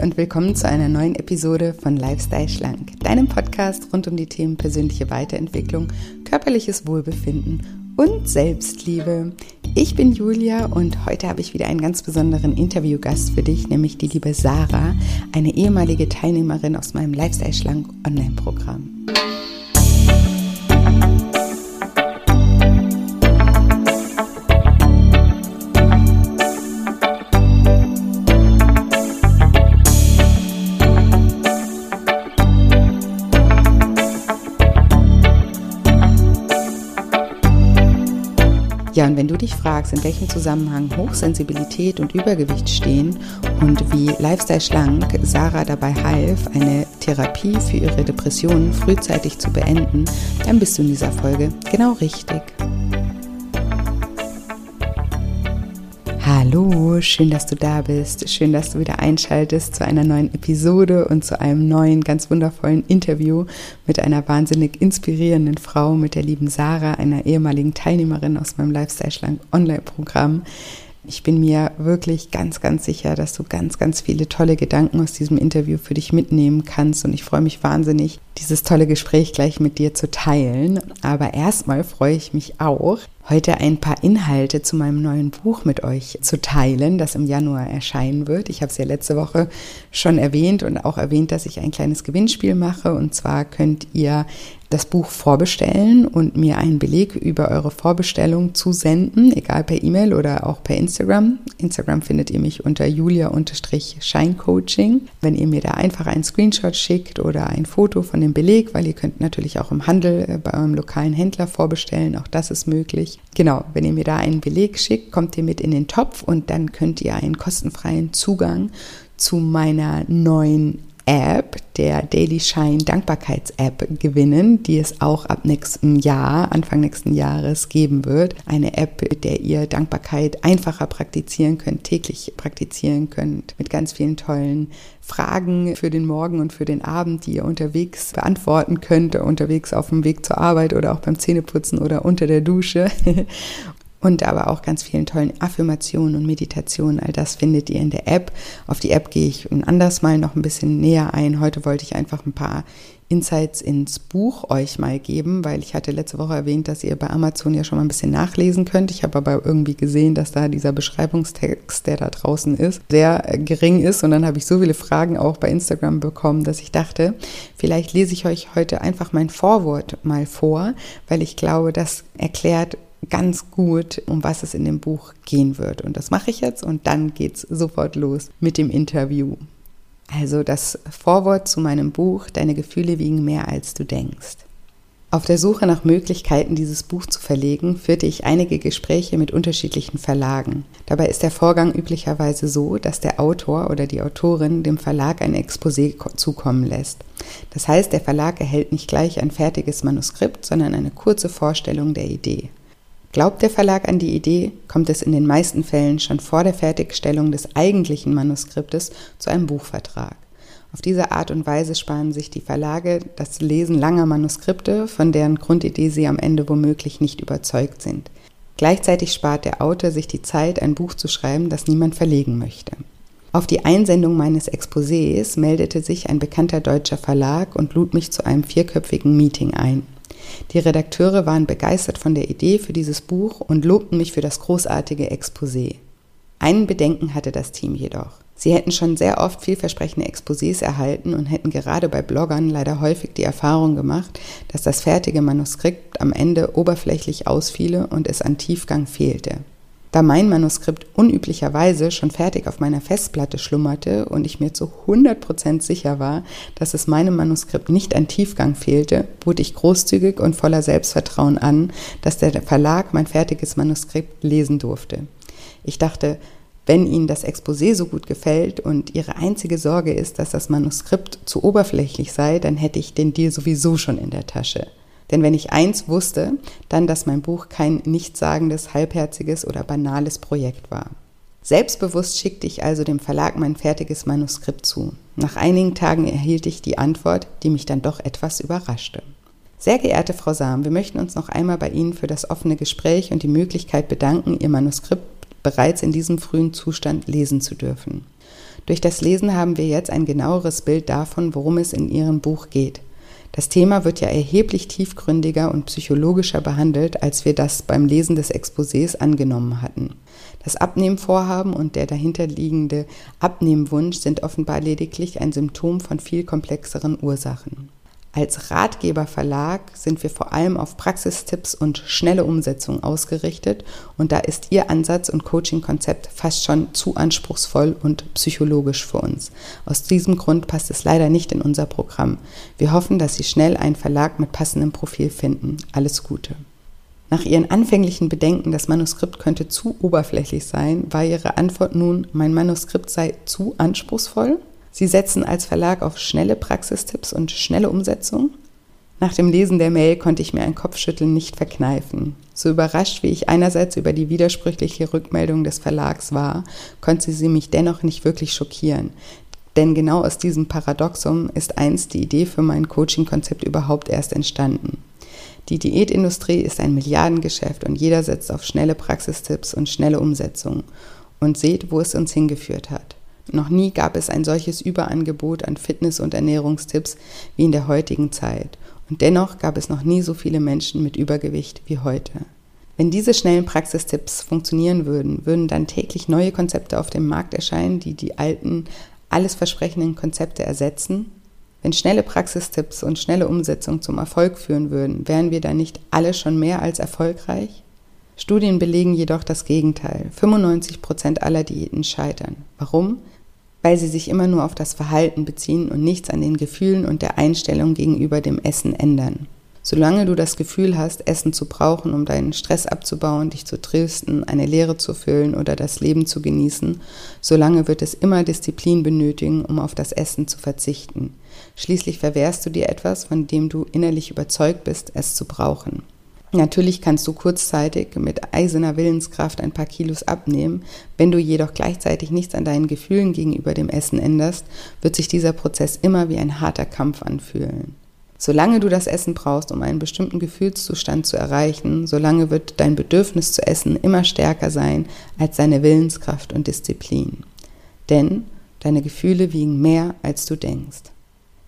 und willkommen zu einer neuen Episode von Lifestyle Schlank, deinem Podcast rund um die Themen persönliche Weiterentwicklung, körperliches Wohlbefinden und Selbstliebe. Ich bin Julia und heute habe ich wieder einen ganz besonderen Interviewgast für dich, nämlich die liebe Sarah, eine ehemalige Teilnehmerin aus meinem Lifestyle Schlank Online-Programm. Ja, und wenn du dich fragst, in welchem Zusammenhang Hochsensibilität und Übergewicht stehen und wie Lifestyle Schlank Sarah dabei half, eine Therapie für ihre Depressionen frühzeitig zu beenden, dann bist du in dieser Folge genau richtig. Hallo, schön, dass du da bist. Schön, dass du wieder einschaltest zu einer neuen Episode und zu einem neuen, ganz wundervollen Interview mit einer wahnsinnig inspirierenden Frau, mit der lieben Sarah, einer ehemaligen Teilnehmerin aus meinem Lifestyle Schlank Online-Programm. Ich bin mir wirklich ganz, ganz sicher, dass du ganz, ganz viele tolle Gedanken aus diesem Interview für dich mitnehmen kannst. Und ich freue mich wahnsinnig, dieses tolle Gespräch gleich mit dir zu teilen. Aber erstmal freue ich mich auch, heute ein paar Inhalte zu meinem neuen Buch mit euch zu teilen, das im Januar erscheinen wird. Ich habe es ja letzte Woche schon erwähnt und auch erwähnt, dass ich ein kleines Gewinnspiel mache. Und zwar könnt ihr das Buch vorbestellen und mir einen Beleg über eure Vorbestellung zusenden, egal per E-Mail oder auch per Instagram. Instagram findet ihr mich unter julia-scheincoaching. Wenn ihr mir da einfach einen Screenshot schickt oder ein Foto von dem Beleg, weil ihr könnt natürlich auch im Handel äh, bei eurem lokalen Händler vorbestellen, auch das ist möglich. Genau, wenn ihr mir da einen Beleg schickt, kommt ihr mit in den Topf und dann könnt ihr einen kostenfreien Zugang zu meiner neuen App, der Daily Shine Dankbarkeits-App gewinnen, die es auch ab nächstem Jahr, Anfang nächsten Jahres geben wird. Eine App, mit der ihr Dankbarkeit einfacher praktizieren könnt, täglich praktizieren könnt, mit ganz vielen tollen Fragen für den Morgen und für den Abend, die ihr unterwegs beantworten könnt, unterwegs auf dem Weg zur Arbeit oder auch beim Zähneputzen oder unter der Dusche. und aber auch ganz vielen tollen Affirmationen und Meditationen. All das findet ihr in der App. Auf die App gehe ich ein anderes Mal noch ein bisschen näher ein. Heute wollte ich einfach ein paar Insights ins Buch euch mal geben, weil ich hatte letzte Woche erwähnt, dass ihr bei Amazon ja schon mal ein bisschen nachlesen könnt. Ich habe aber irgendwie gesehen, dass da dieser Beschreibungstext, der da draußen ist, sehr gering ist. Und dann habe ich so viele Fragen auch bei Instagram bekommen, dass ich dachte, vielleicht lese ich euch heute einfach mein Vorwort mal vor, weil ich glaube, das erklärt ganz gut, um was es in dem Buch gehen wird. Und das mache ich jetzt und dann geht es sofort los mit dem Interview. Also das Vorwort zu meinem Buch Deine Gefühle wiegen mehr als du denkst. Auf der Suche nach Möglichkeiten, dieses Buch zu verlegen, führte ich einige Gespräche mit unterschiedlichen Verlagen. Dabei ist der Vorgang üblicherweise so, dass der Autor oder die Autorin dem Verlag ein Exposé zukommen lässt. Das heißt, der Verlag erhält nicht gleich ein fertiges Manuskript, sondern eine kurze Vorstellung der Idee. Glaubt der Verlag an die Idee, kommt es in den meisten Fällen schon vor der Fertigstellung des eigentlichen Manuskriptes zu einem Buchvertrag. Auf diese Art und Weise sparen sich die Verlage das Lesen langer Manuskripte, von deren Grundidee sie am Ende womöglich nicht überzeugt sind. Gleichzeitig spart der Autor sich die Zeit, ein Buch zu schreiben, das niemand verlegen möchte. Auf die Einsendung meines Exposés meldete sich ein bekannter deutscher Verlag und lud mich zu einem vierköpfigen Meeting ein. Die Redakteure waren begeistert von der Idee für dieses Buch und lobten mich für das großartige Exposé. Einen Bedenken hatte das Team jedoch. Sie hätten schon sehr oft vielversprechende Exposés erhalten und hätten gerade bei Bloggern leider häufig die Erfahrung gemacht, dass das fertige Manuskript am Ende oberflächlich ausfiele und es an Tiefgang fehlte. Da mein Manuskript unüblicherweise schon fertig auf meiner Festplatte schlummerte und ich mir zu 100% sicher war, dass es meinem Manuskript nicht an Tiefgang fehlte, bot ich großzügig und voller Selbstvertrauen an, dass der Verlag mein fertiges Manuskript lesen durfte. Ich dachte, wenn Ihnen das Exposé so gut gefällt und Ihre einzige Sorge ist, dass das Manuskript zu oberflächlich sei, dann hätte ich den Deal sowieso schon in der Tasche. Denn wenn ich eins wusste, dann, dass mein Buch kein nichtssagendes, halbherziges oder banales Projekt war. Selbstbewusst schickte ich also dem Verlag mein fertiges Manuskript zu. Nach einigen Tagen erhielt ich die Antwort, die mich dann doch etwas überraschte. Sehr geehrte Frau Sam, wir möchten uns noch einmal bei Ihnen für das offene Gespräch und die Möglichkeit bedanken, Ihr Manuskript bereits in diesem frühen Zustand lesen zu dürfen. Durch das Lesen haben wir jetzt ein genaueres Bild davon, worum es in Ihrem Buch geht. Das Thema wird ja erheblich tiefgründiger und psychologischer behandelt, als wir das beim Lesen des Exposés angenommen hatten. Das Abnehmvorhaben und der dahinterliegende Abnehmwunsch sind offenbar lediglich ein Symptom von viel komplexeren Ursachen. Als Ratgeberverlag sind wir vor allem auf Praxistipps und schnelle Umsetzung ausgerichtet und da ist Ihr Ansatz und Coaching-Konzept fast schon zu anspruchsvoll und psychologisch für uns. Aus diesem Grund passt es leider nicht in unser Programm. Wir hoffen, dass Sie schnell einen Verlag mit passendem Profil finden. Alles Gute. Nach ihren anfänglichen Bedenken, das Manuskript könnte zu oberflächlich sein, war ihre Antwort nun, mein Manuskript sei zu anspruchsvoll? Sie setzen als Verlag auf schnelle Praxistipps und schnelle Umsetzung. Nach dem Lesen der Mail konnte ich mir ein Kopfschütteln nicht verkneifen. So überrascht, wie ich einerseits über die widersprüchliche Rückmeldung des Verlags war, konnte sie mich dennoch nicht wirklich schockieren. Denn genau aus diesem Paradoxum ist einst die Idee für mein Coaching-Konzept überhaupt erst entstanden. Die Diätindustrie ist ein Milliardengeschäft und jeder setzt auf schnelle Praxistipps und schnelle Umsetzung. Und seht, wo es uns hingeführt hat. Noch nie gab es ein solches Überangebot an Fitness- und Ernährungstipps wie in der heutigen Zeit. Und dennoch gab es noch nie so viele Menschen mit Übergewicht wie heute. Wenn diese schnellen Praxistipps funktionieren würden, würden dann täglich neue Konzepte auf dem Markt erscheinen, die die alten, alles versprechenden Konzepte ersetzen. Wenn schnelle Praxistipps und schnelle Umsetzung zum Erfolg führen würden, wären wir dann nicht alle schon mehr als erfolgreich? Studien belegen jedoch das Gegenteil. 95 Prozent aller Diäten scheitern. Warum? Weil sie sich immer nur auf das Verhalten beziehen und nichts an den Gefühlen und der Einstellung gegenüber dem Essen ändern. Solange du das Gefühl hast, Essen zu brauchen, um deinen Stress abzubauen, dich zu trösten, eine Leere zu füllen oder das Leben zu genießen, solange wird es immer Disziplin benötigen, um auf das Essen zu verzichten. Schließlich verwehrst du dir etwas, von dem du innerlich überzeugt bist, es zu brauchen. Natürlich kannst du kurzzeitig mit eiserner Willenskraft ein paar Kilos abnehmen. Wenn du jedoch gleichzeitig nichts an deinen Gefühlen gegenüber dem Essen änderst, wird sich dieser Prozess immer wie ein harter Kampf anfühlen. Solange du das Essen brauchst, um einen bestimmten Gefühlszustand zu erreichen, solange wird dein Bedürfnis zu essen immer stärker sein als deine Willenskraft und Disziplin. Denn deine Gefühle wiegen mehr, als du denkst.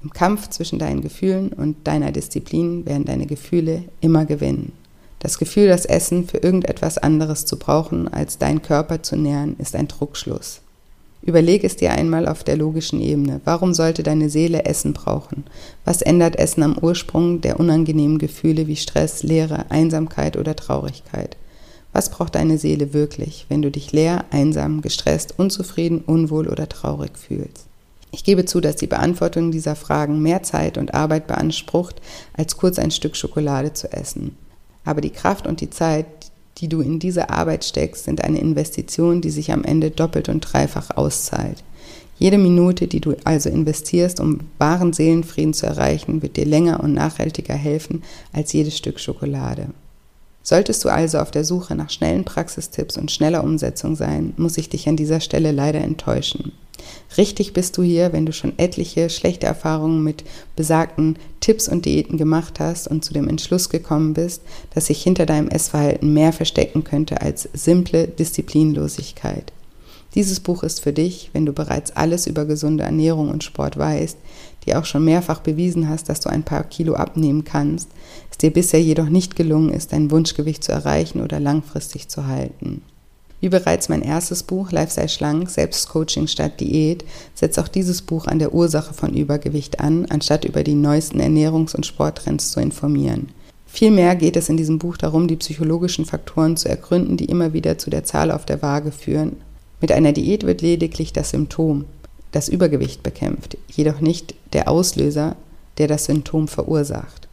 Im Kampf zwischen deinen Gefühlen und deiner Disziplin werden deine Gefühle immer gewinnen. Das Gefühl, das Essen für irgendetwas anderes zu brauchen, als dein Körper zu nähren, ist ein Druckschluss. Überleg es dir einmal auf der logischen Ebene. Warum sollte deine Seele Essen brauchen? Was ändert Essen am Ursprung der unangenehmen Gefühle wie Stress, Leere, Einsamkeit oder Traurigkeit? Was braucht deine Seele wirklich, wenn du dich leer, einsam, gestresst, unzufrieden, unwohl oder traurig fühlst? Ich gebe zu, dass die Beantwortung dieser Fragen mehr Zeit und Arbeit beansprucht, als kurz ein Stück Schokolade zu essen. Aber die Kraft und die Zeit, die du in diese Arbeit steckst, sind eine Investition, die sich am Ende doppelt und dreifach auszahlt. Jede Minute, die du also investierst, um wahren Seelenfrieden zu erreichen, wird dir länger und nachhaltiger helfen als jedes Stück Schokolade. Solltest du also auf der Suche nach schnellen Praxistipps und schneller Umsetzung sein, muss ich dich an dieser Stelle leider enttäuschen. Richtig bist du hier, wenn du schon etliche schlechte Erfahrungen mit besagten Tipps und Diäten gemacht hast und zu dem Entschluss gekommen bist, dass sich hinter deinem Essverhalten mehr verstecken könnte als simple Disziplinlosigkeit. Dieses Buch ist für dich, wenn du bereits alles über gesunde Ernährung und Sport weißt, die auch schon mehrfach bewiesen hast, dass du ein paar Kilo abnehmen kannst, es dir bisher jedoch nicht gelungen ist, dein Wunschgewicht zu erreichen oder langfristig zu halten. Wie bereits mein erstes Buch Life sei schlank, Selbstcoaching statt Diät, setzt auch dieses Buch an der Ursache von Übergewicht an, anstatt über die neuesten Ernährungs- und Sporttrends zu informieren. Vielmehr geht es in diesem Buch darum, die psychologischen Faktoren zu ergründen, die immer wieder zu der Zahl auf der Waage führen. Mit einer Diät wird lediglich das Symptom, das Übergewicht bekämpft, jedoch nicht der Auslöser, der das Symptom verursacht.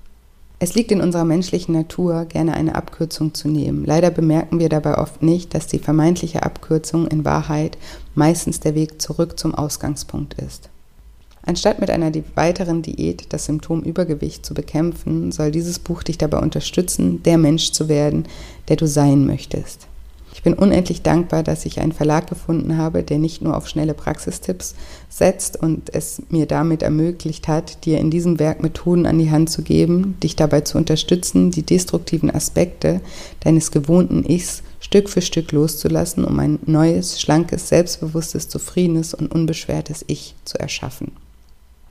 Es liegt in unserer menschlichen Natur, gerne eine Abkürzung zu nehmen. Leider bemerken wir dabei oft nicht, dass die vermeintliche Abkürzung in Wahrheit meistens der Weg zurück zum Ausgangspunkt ist. Anstatt mit einer weiteren Diät das Symptom Übergewicht zu bekämpfen, soll dieses Buch dich dabei unterstützen, der Mensch zu werden, der du sein möchtest. Ich bin unendlich dankbar, dass ich einen Verlag gefunden habe, der nicht nur auf schnelle Praxistipps setzt und es mir damit ermöglicht hat, dir in diesem Werk Methoden an die Hand zu geben, dich dabei zu unterstützen, die destruktiven Aspekte deines gewohnten Ichs Stück für Stück loszulassen, um ein neues, schlankes, selbstbewusstes, zufriedenes und unbeschwertes Ich zu erschaffen.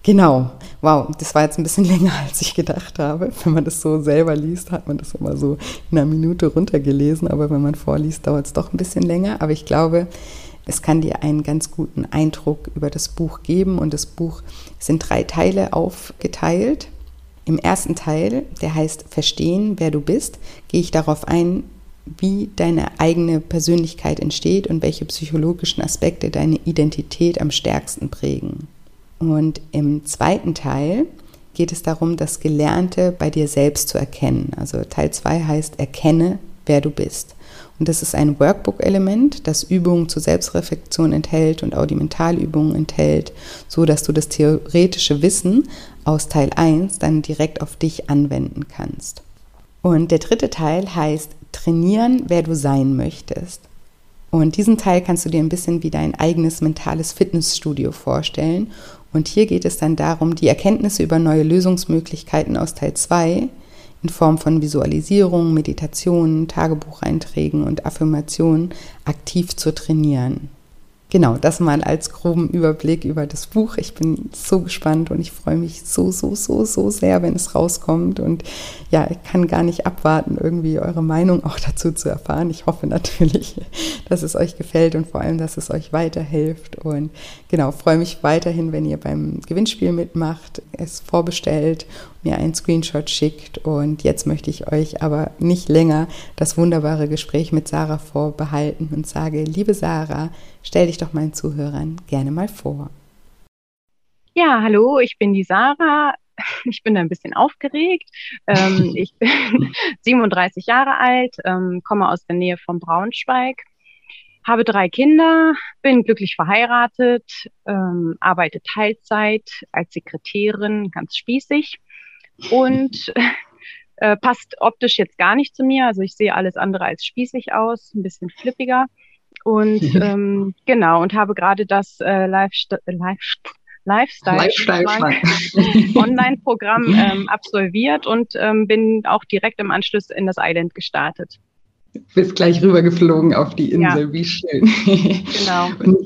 Genau, wow, das war jetzt ein bisschen länger, als ich gedacht habe. Wenn man das so selber liest, hat man das immer so in einer Minute runtergelesen, aber wenn man vorliest, dauert es doch ein bisschen länger. Aber ich glaube, es kann dir einen ganz guten Eindruck über das Buch geben und das Buch sind drei Teile aufgeteilt. Im ersten Teil, der heißt Verstehen, wer du bist, gehe ich darauf ein, wie deine eigene Persönlichkeit entsteht und welche psychologischen Aspekte deine Identität am stärksten prägen. Und im zweiten Teil geht es darum, das Gelernte bei dir selbst zu erkennen. Also Teil 2 heißt Erkenne, wer du bist. Und das ist ein Workbook-Element, das Übungen zur Selbstreflexion enthält und Audimentalübungen enthält, so dass du das theoretische Wissen aus Teil 1 dann direkt auf dich anwenden kannst. Und der dritte Teil heißt Trainieren, wer du sein möchtest. Und diesen Teil kannst du dir ein bisschen wie dein eigenes mentales Fitnessstudio vorstellen. Und hier geht es dann darum, die Erkenntnisse über neue Lösungsmöglichkeiten aus Teil 2 in Form von Visualisierungen, Meditationen, Tagebucheinträgen und Affirmationen aktiv zu trainieren. Genau, das mal als groben Überblick über das Buch. Ich bin so gespannt und ich freue mich so, so, so, so sehr, wenn es rauskommt. Und ja, ich kann gar nicht abwarten, irgendwie eure Meinung auch dazu zu erfahren. Ich hoffe natürlich, dass es euch gefällt und vor allem, dass es euch weiterhilft. Und genau, freue mich weiterhin, wenn ihr beim Gewinnspiel mitmacht, es vorbestellt mir einen Screenshot schickt. Und jetzt möchte ich euch aber nicht länger das wunderbare Gespräch mit Sarah vorbehalten und sage, liebe Sarah, stell dich doch meinen Zuhörern gerne mal vor. Ja, hallo, ich bin die Sarah. Ich bin ein bisschen aufgeregt. Ähm, ich bin 37 Jahre alt, ähm, komme aus der Nähe von Braunschweig, habe drei Kinder, bin glücklich verheiratet, ähm, arbeite Teilzeit als Sekretärin, ganz spießig und äh, passt optisch jetzt gar nicht zu mir. Also ich sehe alles andere als spießig aus, ein bisschen flippiger. Und ähm, genau, und habe gerade das äh, Lifestyle, Lifestyle, Lifestyle Online-Programm ähm, absolviert und ähm, bin auch direkt im Anschluss in das Island gestartet bist gleich rübergeflogen auf die Insel. Ja. Wie schön. Genau. Und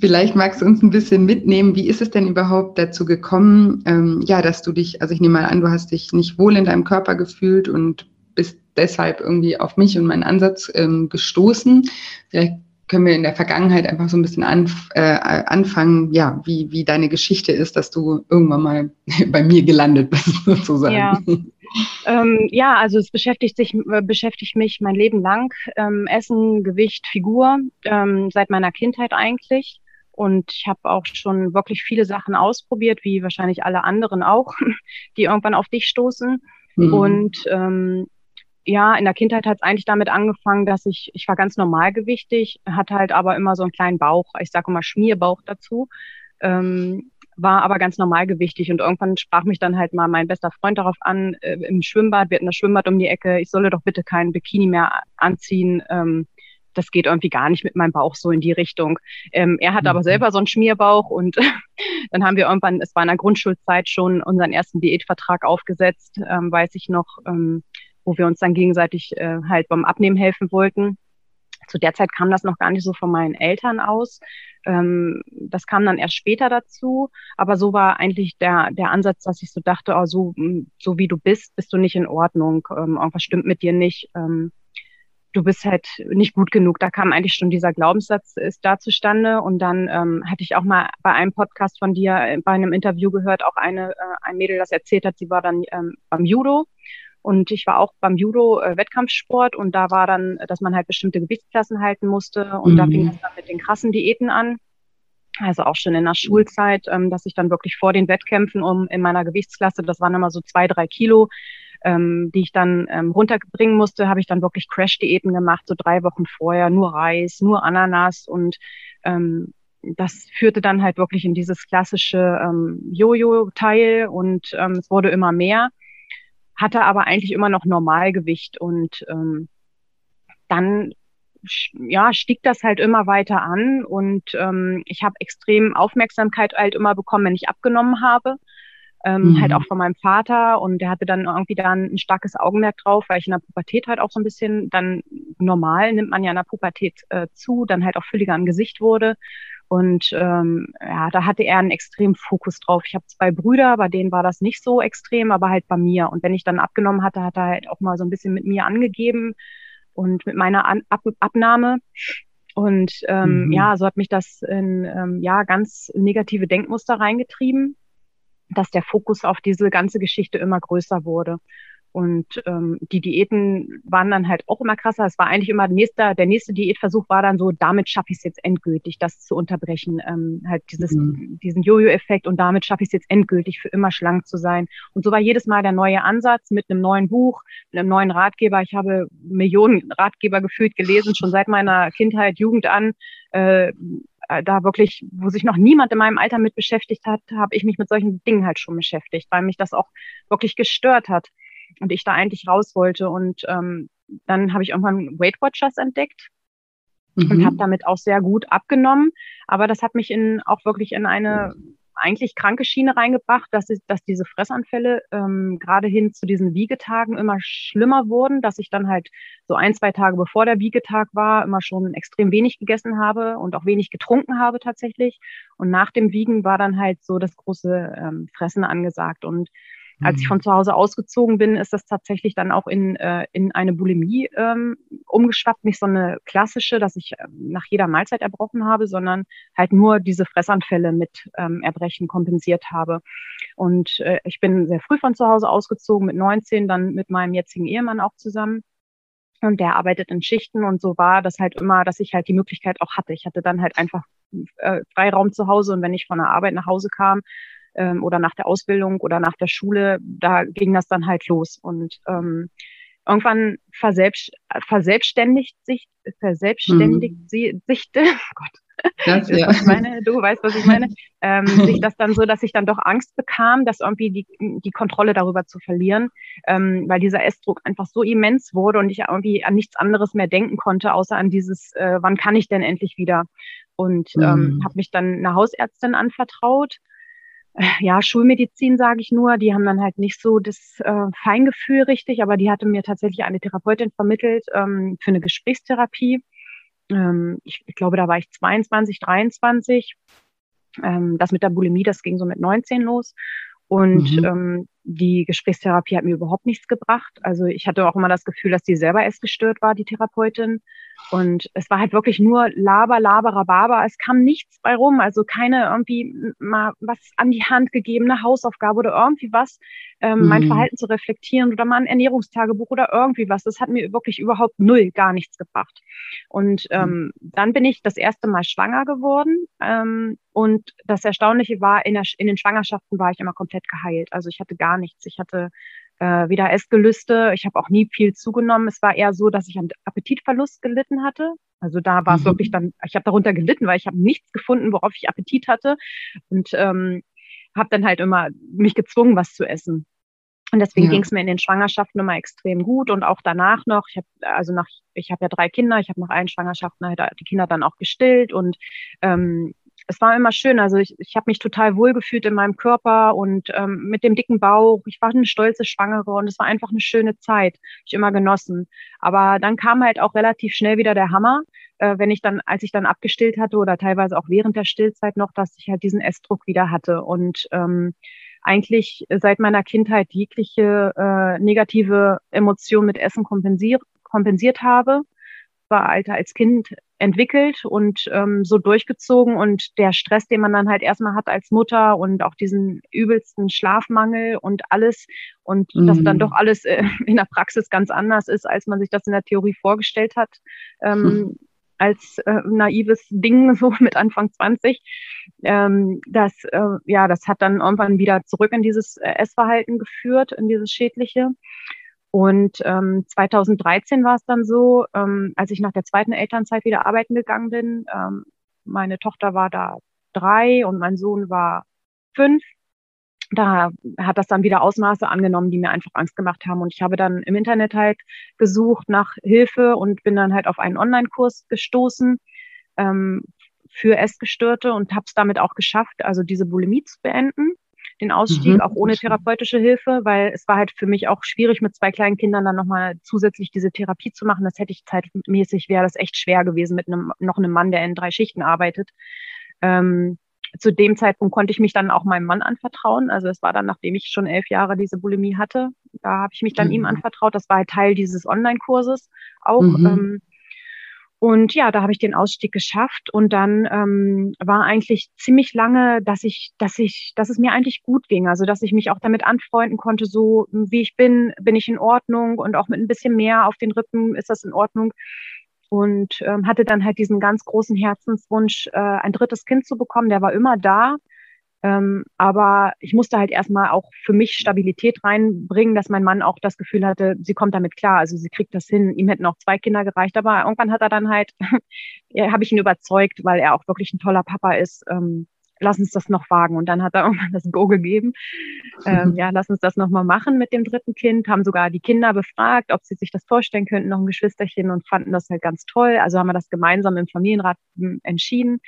vielleicht magst du uns ein bisschen mitnehmen. Wie ist es denn überhaupt dazu gekommen, ähm, ja, dass du dich, also ich nehme mal an, du hast dich nicht wohl in deinem Körper gefühlt und bist deshalb irgendwie auf mich und meinen Ansatz ähm, gestoßen. Vielleicht können wir in der Vergangenheit einfach so ein bisschen anf äh, anfangen, ja, wie, wie deine Geschichte ist, dass du irgendwann mal bei mir gelandet bist, sozusagen. Ja, ähm, ja also es beschäftigt, sich, äh, beschäftigt mich mein Leben lang. Ähm, Essen, Gewicht, Figur, ähm, seit meiner Kindheit eigentlich. Und ich habe auch schon wirklich viele Sachen ausprobiert, wie wahrscheinlich alle anderen auch, die irgendwann auf dich stoßen. Mhm. Und ähm, ja, in der Kindheit hat es eigentlich damit angefangen, dass ich, ich war ganz normalgewichtig, hatte halt aber immer so einen kleinen Bauch, ich sage immer Schmierbauch dazu, ähm, war aber ganz normalgewichtig und irgendwann sprach mich dann halt mal mein bester Freund darauf an, äh, im Schwimmbad, wir hatten das Schwimmbad um die Ecke, ich solle doch bitte keinen Bikini mehr anziehen, ähm, das geht irgendwie gar nicht mit meinem Bauch so in die Richtung. Ähm, er hat mhm. aber selber so einen Schmierbauch und dann haben wir irgendwann, es war in der Grundschulzeit schon, unseren ersten Diätvertrag aufgesetzt, ähm, weiß ich noch, ähm, wo wir uns dann gegenseitig äh, halt beim Abnehmen helfen wollten. Zu der Zeit kam das noch gar nicht so von meinen Eltern aus. Ähm, das kam dann erst später dazu. Aber so war eigentlich der, der Ansatz, dass ich so dachte, oh, so, so wie du bist, bist du nicht in Ordnung. Ähm, irgendwas stimmt mit dir nicht. Ähm, du bist halt nicht gut genug. Da kam eigentlich schon dieser Glaubenssatz ist da zustande. Und dann ähm, hatte ich auch mal bei einem Podcast von dir, äh, bei einem Interview gehört, auch eine, äh, ein Mädel, das erzählt hat, sie war dann ähm, beim Judo und ich war auch beim Judo äh, Wettkampfsport und da war dann, dass man halt bestimmte Gewichtsklassen halten musste und mhm. da fing es dann mit den krassen Diäten an. Also auch schon in der Schulzeit, ähm, dass ich dann wirklich vor den Wettkämpfen um in meiner Gewichtsklasse, das waren immer so zwei, drei Kilo, ähm, die ich dann ähm, runterbringen musste, habe ich dann wirklich Crash-Diäten gemacht, so drei Wochen vorher, nur Reis, nur Ananas und ähm, das führte dann halt wirklich in dieses klassische ähm, Jojo-Teil und ähm, es wurde immer mehr hatte aber eigentlich immer noch Normalgewicht und ähm, dann ja, stieg das halt immer weiter an und ähm, ich habe extrem Aufmerksamkeit halt immer bekommen, wenn ich abgenommen habe. Ähm, mhm. Halt auch von meinem Vater und der hatte dann irgendwie dann ein starkes Augenmerk drauf, weil ich in der Pubertät halt auch so ein bisschen dann normal nimmt man ja in der Pubertät äh, zu, dann halt auch fülliger im Gesicht wurde. Und ähm, ja, da hatte er einen extremen Fokus drauf. Ich habe zwei Brüder, bei denen war das nicht so extrem, aber halt bei mir. Und wenn ich dann abgenommen hatte, hat er halt auch mal so ein bisschen mit mir angegeben, und mit meiner An Ab Abnahme. Und ähm, mhm. ja, so hat mich das in ähm, ja ganz negative Denkmuster reingetrieben, dass der Fokus auf diese ganze Geschichte immer größer wurde. Und ähm, die Diäten waren dann halt auch immer krasser. Es war eigentlich immer der nächste, der nächste Diätversuch war dann so, damit schaffe ich es jetzt endgültig, das zu unterbrechen. Ähm, halt dieses, mhm. diesen Jojo-Effekt und damit schaffe ich es jetzt endgültig, für immer schlank zu sein. Und so war jedes Mal der neue Ansatz mit einem neuen Buch, mit einem neuen Ratgeber. Ich habe Millionen Ratgeber gefühlt gelesen, schon seit meiner Kindheit, Jugend an. Äh, da wirklich, wo sich noch niemand in meinem Alter mit beschäftigt hat, habe ich mich mit solchen Dingen halt schon beschäftigt, weil mich das auch wirklich gestört hat und ich da eigentlich raus wollte. Und ähm, dann habe ich irgendwann Weight Watchers entdeckt mhm. und habe damit auch sehr gut abgenommen. Aber das hat mich in auch wirklich in eine eigentlich kranke Schiene reingebracht, dass, ich, dass diese Fressanfälle ähm, gerade hin zu diesen Wiegetagen immer schlimmer wurden, dass ich dann halt so ein, zwei Tage bevor der Wiegetag war, immer schon extrem wenig gegessen habe und auch wenig getrunken habe tatsächlich. Und nach dem Wiegen war dann halt so das große ähm, Fressen angesagt. Und als ich mhm. von zu Hause ausgezogen bin, ist das tatsächlich dann auch in, äh, in eine Bulimie ähm, umgeschwappt. Nicht so eine klassische, dass ich äh, nach jeder Mahlzeit erbrochen habe, sondern halt nur diese Fressanfälle mit ähm, Erbrechen kompensiert habe. Und äh, ich bin sehr früh von zu Hause ausgezogen, mit 19, dann mit meinem jetzigen Ehemann auch zusammen. Und der arbeitet in Schichten und so war das halt immer, dass ich halt die Möglichkeit auch hatte. Ich hatte dann halt einfach äh, Freiraum zu Hause und wenn ich von der Arbeit nach Hause kam, ähm, oder nach der Ausbildung oder nach der Schule, da ging das dann halt los. Und ähm, irgendwann verselbst, verselbstständigt sich, verselbstständigt mhm. sie, sichte, oh Gott, das, ja. was ich meine, du weißt, was ich meine, ähm, sich das dann so, dass ich dann doch Angst bekam, dass irgendwie die, die Kontrolle darüber zu verlieren, ähm, weil dieser Essdruck einfach so immens wurde und ich irgendwie an nichts anderes mehr denken konnte, außer an dieses, äh, wann kann ich denn endlich wieder? Und ähm, mhm. habe mich dann einer Hausärztin anvertraut ja, Schulmedizin sage ich nur, die haben dann halt nicht so das äh, Feingefühl richtig, aber die hatte mir tatsächlich eine Therapeutin vermittelt ähm, für eine Gesprächstherapie. Ähm, ich, ich glaube, da war ich 22, 23. Ähm, das mit der Bulimie, das ging so mit 19 los. Und mhm. ähm, die Gesprächstherapie hat mir überhaupt nichts gebracht. Also ich hatte auch immer das Gefühl, dass die selber essgestört war, die Therapeutin. Und es war halt wirklich nur Laber, Laber, Rhabarber. Es kam nichts bei rum. Also keine irgendwie mal was an die Hand gegebene Hausaufgabe oder irgendwie was, ähm, mhm. mein Verhalten zu reflektieren oder mal ein Ernährungstagebuch oder irgendwie was. Das hat mir wirklich überhaupt null, gar nichts gebracht. Und ähm, mhm. dann bin ich das erste Mal schwanger geworden. Ähm, und das Erstaunliche war, in, der, in den Schwangerschaften war ich immer komplett geheilt. Also ich hatte gar gar nichts. Ich hatte äh, weder Essgelüste, ich habe auch nie viel zugenommen. Es war eher so, dass ich an Appetitverlust gelitten hatte. Also da war es mhm. wirklich dann, ich habe darunter gelitten, weil ich habe nichts gefunden, worauf ich Appetit hatte und ähm, habe dann halt immer mich gezwungen, was zu essen. Und deswegen ja. ging es mir in den Schwangerschaften immer extrem gut und auch danach noch. Ich habe also nach, ich habe ja drei Kinder, ich habe nach allen Schwangerschaften halt die Kinder dann auch gestillt und ähm, es war immer schön. Also ich, ich habe mich total wohlgefühlt in meinem Körper und ähm, mit dem dicken Bauch. Ich war eine stolze Schwangere und es war einfach eine schöne Zeit. Ich immer genossen. Aber dann kam halt auch relativ schnell wieder der Hammer, äh, wenn ich dann, als ich dann abgestillt hatte oder teilweise auch während der Stillzeit noch, dass ich halt diesen Essdruck wieder hatte und ähm, eigentlich seit meiner Kindheit jegliche äh, negative Emotion mit Essen kompensiert, kompensiert habe war Alter als Kind entwickelt und ähm, so durchgezogen und der Stress, den man dann halt erstmal hat als Mutter und auch diesen übelsten Schlafmangel und alles und mhm. dass dann doch alles äh, in der Praxis ganz anders ist, als man sich das in der Theorie vorgestellt hat. Ähm, mhm. als äh, naives Ding so mit Anfang 20. Ähm, das, äh, ja, das hat dann irgendwann wieder zurück in dieses äh, Essverhalten geführt, in dieses schädliche. Und ähm, 2013 war es dann so, ähm, als ich nach der zweiten Elternzeit wieder arbeiten gegangen bin. Ähm, meine Tochter war da drei und mein Sohn war fünf. da hat das dann wieder Ausmaße angenommen, die mir einfach Angst gemacht haben. Und ich habe dann im Internet halt gesucht nach Hilfe und bin dann halt auf einen Online-Kurs gestoßen ähm, für Essgestörte und habe es damit auch geschafft, also diese Bulimie zu beenden. Den Ausstieg mhm. auch ohne therapeutische Hilfe, weil es war halt für mich auch schwierig, mit zwei kleinen Kindern dann nochmal zusätzlich diese Therapie zu machen. Das hätte ich zeitmäßig, wäre das echt schwer gewesen mit einem, noch einem Mann, der in drei Schichten arbeitet. Ähm, zu dem Zeitpunkt konnte ich mich dann auch meinem Mann anvertrauen. Also es war dann, nachdem ich schon elf Jahre diese Bulimie hatte, da habe ich mich dann mhm. ihm anvertraut. Das war halt Teil dieses Online-Kurses auch. Mhm. Ähm, und ja, da habe ich den Ausstieg geschafft und dann ähm, war eigentlich ziemlich lange, dass ich, dass ich, dass es mir eigentlich gut ging. Also dass ich mich auch damit anfreunden konnte, so wie ich bin, bin ich in Ordnung und auch mit ein bisschen mehr auf den Rippen ist das in Ordnung und ähm, hatte dann halt diesen ganz großen Herzenswunsch, äh, ein drittes Kind zu bekommen. Der war immer da. Ähm, aber ich musste halt erstmal auch für mich Stabilität reinbringen, dass mein Mann auch das Gefühl hatte, sie kommt damit klar, also sie kriegt das hin. Ihm hätten auch zwei Kinder gereicht, aber irgendwann hat er dann halt, ja, habe ich ihn überzeugt, weil er auch wirklich ein toller Papa ist, ähm, lass uns das noch wagen. Und dann hat er irgendwann das Go gegeben. Ähm, ja, lass uns das nochmal machen mit dem dritten Kind. Haben sogar die Kinder befragt, ob sie sich das vorstellen könnten, noch ein Geschwisterchen und fanden das halt ganz toll. Also haben wir das gemeinsam im Familienrat hm, entschieden.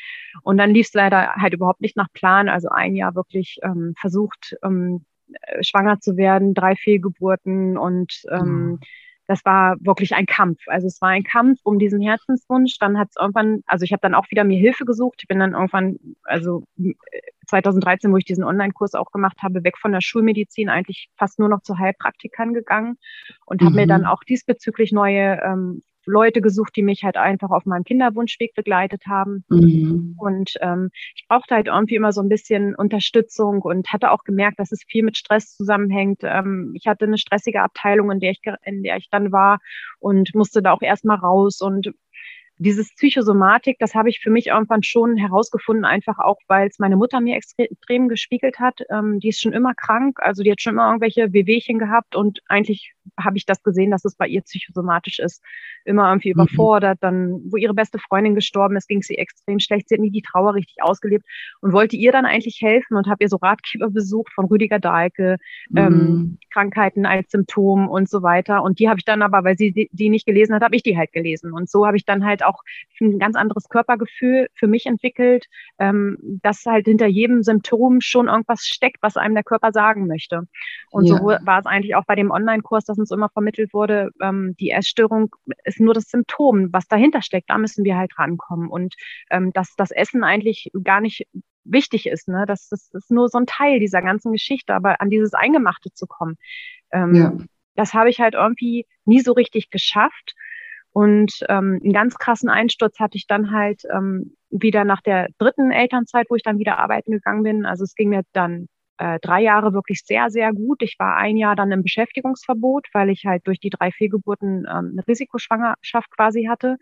Und dann lief es leider halt überhaupt nicht nach Plan. Also ein Jahr wirklich ähm, versucht, ähm, äh, schwanger zu werden, drei Fehlgeburten und ähm, mhm das war wirklich ein Kampf. Also es war ein Kampf um diesen Herzenswunsch. Dann hat es irgendwann, also ich habe dann auch wieder mir Hilfe gesucht. Ich bin dann irgendwann, also 2013, wo ich diesen Online-Kurs auch gemacht habe, weg von der Schulmedizin, eigentlich fast nur noch zu Heilpraktikern gegangen und mhm. habe mir dann auch diesbezüglich neue ähm, Leute gesucht, die mich halt einfach auf meinem Kinderwunschweg begleitet haben. Mhm. Und ähm, ich brauchte halt irgendwie immer so ein bisschen Unterstützung und hatte auch gemerkt, dass es viel mit Stress zusammenhängt. Ähm, ich hatte eine stressige Abteilung, in der ich, in der ich dann war und musste da auch erstmal raus und dieses Psychosomatik, das habe ich für mich irgendwann schon herausgefunden, einfach auch, weil es meine Mutter mir extrem gespiegelt hat. Ähm, die ist schon immer krank, also die hat schon immer irgendwelche Wehwehchen gehabt und eigentlich habe ich das gesehen, dass es bei ihr psychosomatisch ist. Immer irgendwie mhm. überfordert. Dann, wo ihre beste Freundin gestorben ist, ging es ihr extrem schlecht. Sie hat nie die Trauer richtig ausgelebt und wollte ihr dann eigentlich helfen und habe ihr so Ratgeber besucht von Rüdiger Dahlke, ähm, mhm. ähm, Krankheiten als Symptom und so weiter. Und die habe ich dann aber, weil sie die, die nicht gelesen hat, habe ich die halt gelesen. Und so habe ich dann halt auch ein ganz anderes Körpergefühl für mich entwickelt, ähm, dass halt hinter jedem Symptom schon irgendwas steckt, was einem der Körper sagen möchte. Und ja. so war es eigentlich auch bei dem Online-Kurs, dass uns immer vermittelt wurde, ähm, die Essstörung ist nur das Symptom, was dahinter steckt, da müssen wir halt rankommen. Und ähm, dass das Essen eigentlich gar nicht wichtig ist, ne? Das, das ist nur so ein Teil dieser ganzen Geschichte, aber an dieses Eingemachte zu kommen, ähm, ja. das habe ich halt irgendwie nie so richtig geschafft. Und ähm, einen ganz krassen Einsturz hatte ich dann halt ähm, wieder nach der dritten Elternzeit, wo ich dann wieder arbeiten gegangen bin. Also es ging mir dann äh, drei Jahre wirklich sehr, sehr gut. Ich war ein Jahr dann im Beschäftigungsverbot, weil ich halt durch die drei Fehlgeburten ähm, eine Risikoschwangerschaft quasi hatte.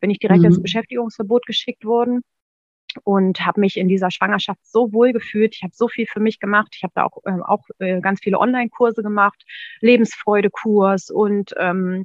Bin ich direkt mhm. ins Beschäftigungsverbot geschickt worden und habe mich in dieser Schwangerschaft so wohl gefühlt. Ich habe so viel für mich gemacht. Ich habe da auch, äh, auch äh, ganz viele Online-Kurse gemacht, Lebensfreude-Kurs und ähm,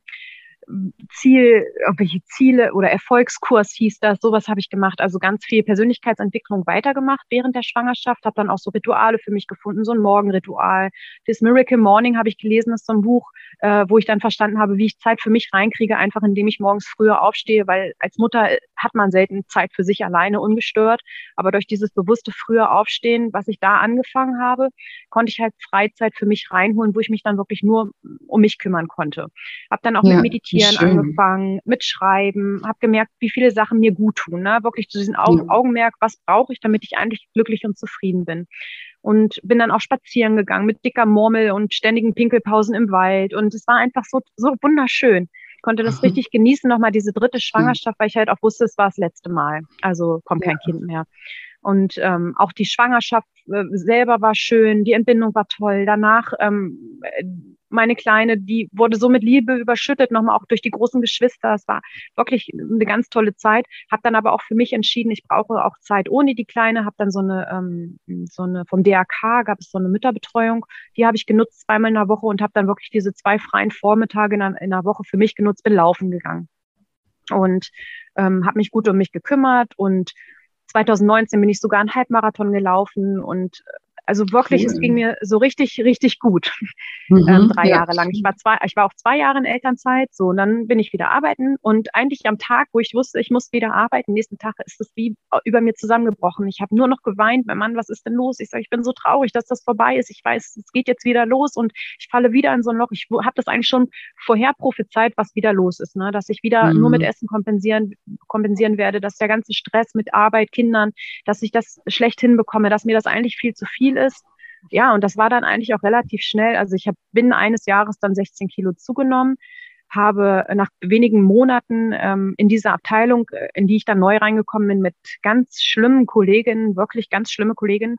Ziel, irgendwelche Ziele oder Erfolgskurs hieß das, sowas habe ich gemacht. Also ganz viel Persönlichkeitsentwicklung weitergemacht während der Schwangerschaft, habe dann auch so Rituale für mich gefunden, so ein Morgenritual. Das Miracle Morning habe ich gelesen, das ist so ein Buch, äh, wo ich dann verstanden habe, wie ich Zeit für mich reinkriege, einfach indem ich morgens früher aufstehe, weil als Mutter hat man selten Zeit für sich alleine ungestört. Aber durch dieses bewusste früher Aufstehen, was ich da angefangen habe, konnte ich halt Freizeit für mich reinholen, wo ich mich dann wirklich nur um mich kümmern konnte. Habe dann auch ja. mit Meditieren Meditieren angefangen, mit Schreiben, habe gemerkt, wie viele Sachen mir gut tun. Ne? Wirklich zu diesem Au ja. Augenmerk, was brauche ich, damit ich eigentlich glücklich und zufrieden bin. Und bin dann auch spazieren gegangen mit dicker Murmel und ständigen Pinkelpausen im Wald. Und es war einfach so, so wunderschön. Konnte das richtig genießen, nochmal diese dritte Schwangerschaft, weil ich halt auch wusste, es war das letzte Mal. Also kommt kein ja. Kind mehr. Und ähm, auch die Schwangerschaft äh, selber war schön, die Entbindung war toll. Danach ähm, meine Kleine, die wurde so mit Liebe überschüttet, nochmal auch durch die großen Geschwister. Es war wirklich eine ganz tolle Zeit. Habe dann aber auch für mich entschieden, ich brauche auch Zeit ohne die Kleine. Habe dann so eine, ähm, so eine vom DRK gab es so eine Mütterbetreuung. Die habe ich genutzt zweimal in der Woche und habe dann wirklich diese zwei freien Vormittage in einer, in einer Woche für mich genutzt, bin laufen gegangen und ähm, habe mich gut um mich gekümmert und 2019 bin ich sogar einen Halbmarathon gelaufen und Also wirklich, cool. es ging mir so richtig, richtig gut. Mhm, ähm, drei ja. Jahre lang. Ich war zwei, ich war auch zwei Jahre in Elternzeit, so, und dann bin ich wieder arbeiten und eigentlich am Tag, wo ich wusste, ich muss wieder arbeiten, nächsten Tag ist es wie über mir zusammengebrochen. Ich habe nur noch geweint, mein Mann, was ist denn los? Ich sage, ich bin so traurig, dass das vorbei ist. Ich weiß, es geht jetzt wieder los und ich falle wieder in so ein Loch. Ich habe das eigentlich schon vorher prophezeit, was wieder los ist, ne? dass ich wieder mhm. nur mit Essen kompensieren, kompensieren werde, dass der ganze Stress mit Arbeit, Kindern, dass ich das schlecht hinbekomme, dass mir das eigentlich viel zu viel ist ja, und das war dann eigentlich auch relativ schnell. Also ich habe binnen eines Jahres dann 16 Kilo zugenommen, habe nach wenigen Monaten ähm, in dieser Abteilung, äh, in die ich dann neu reingekommen bin, mit ganz schlimmen Kolleginnen, wirklich ganz schlimme Kolleginnen,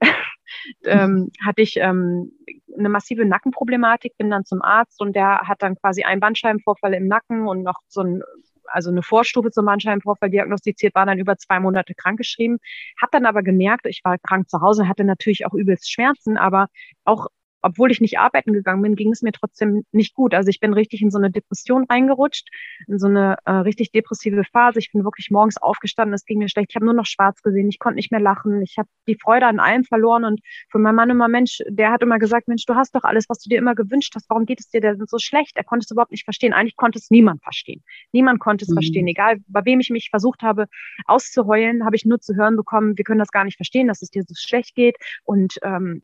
ähm, hatte ich ähm, eine massive Nackenproblematik, bin dann zum Arzt und der hat dann quasi einen Bandscheibenvorfall im Nacken und noch so ein also eine Vorstufe zum Bandscheibenvorfall diagnostiziert, war dann über zwei Monate krankgeschrieben, habe dann aber gemerkt, ich war krank zu Hause, hatte natürlich auch übelst Schmerzen, aber auch obwohl ich nicht arbeiten gegangen bin, ging es mir trotzdem nicht gut. Also ich bin richtig in so eine Depression reingerutscht, in so eine äh, richtig depressive Phase. Ich bin wirklich morgens aufgestanden, es ging mir schlecht. Ich habe nur noch schwarz gesehen, ich konnte nicht mehr lachen. Ich habe die Freude an allem verloren und für meinen Mann immer, Mensch, der hat immer gesagt, Mensch, du hast doch alles, was du dir immer gewünscht hast. Warum geht es dir denn so schlecht? Er konnte es überhaupt nicht verstehen. Eigentlich konnte es niemand verstehen. Niemand konnte es mhm. verstehen. Egal, bei wem ich mich versucht habe auszuheulen, habe ich nur zu hören bekommen, wir können das gar nicht verstehen, dass es dir so schlecht geht. Und ähm,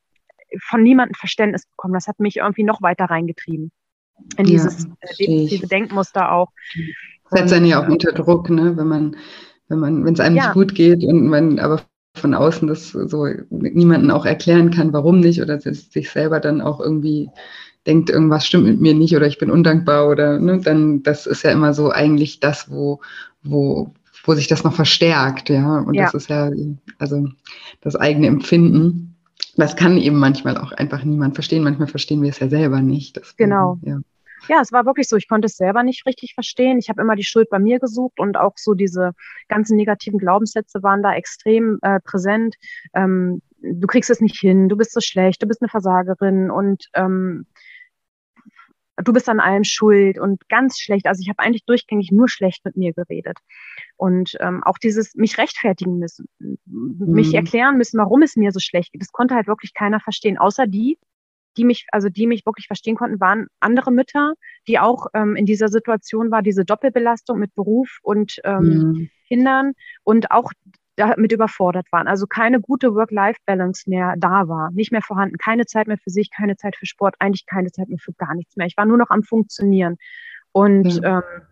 von niemandem Verständnis bekommen. Das hat mich irgendwie noch weiter reingetrieben. In dieses ja, äh, diese Denkmuster auch. Setzt einen ja auch unter Druck, ne? wenn man, wenn man, wenn es einem ja. nicht gut geht und man aber von außen das so niemanden auch erklären kann, warum nicht, oder sich selber dann auch irgendwie denkt, irgendwas stimmt mit mir nicht oder ich bin undankbar oder ne, dann das ist ja immer so eigentlich das, wo, wo, wo sich das noch verstärkt, ja. Und ja. das ist ja also das eigene Empfinden das kann eben manchmal auch einfach niemand verstehen. Manchmal verstehen wir es ja selber nicht. Deswegen, genau. Ja. ja. es war wirklich so. Ich konnte es selber nicht richtig verstehen. Ich habe immer die Schuld bei mir gesucht und auch so diese ganzen negativen Glaubenssätze waren da extrem äh, präsent. Ähm, du kriegst es nicht hin, du bist so schlecht, du bist eine Versagerin und ähm, du bist an allem schuld und ganz schlecht. Also ich habe eigentlich durchgängig nur schlecht mit mir geredet. Und ähm, auch dieses mich rechtfertigen müssen, mhm. mich erklären müssen, warum es mir so schlecht geht, das konnte halt wirklich keiner verstehen, außer die, die mich, also die mich wirklich verstehen konnten, waren andere Mütter, die auch ähm, in dieser Situation war, diese Doppelbelastung mit Beruf und ähm, mhm. Kindern und auch damit überfordert waren. Also keine gute Work-Life-Balance mehr da war, nicht mehr vorhanden, keine Zeit mehr für sich, keine Zeit für Sport, eigentlich keine Zeit mehr für gar nichts mehr. Ich war nur noch am Funktionieren. Und ja. ähm,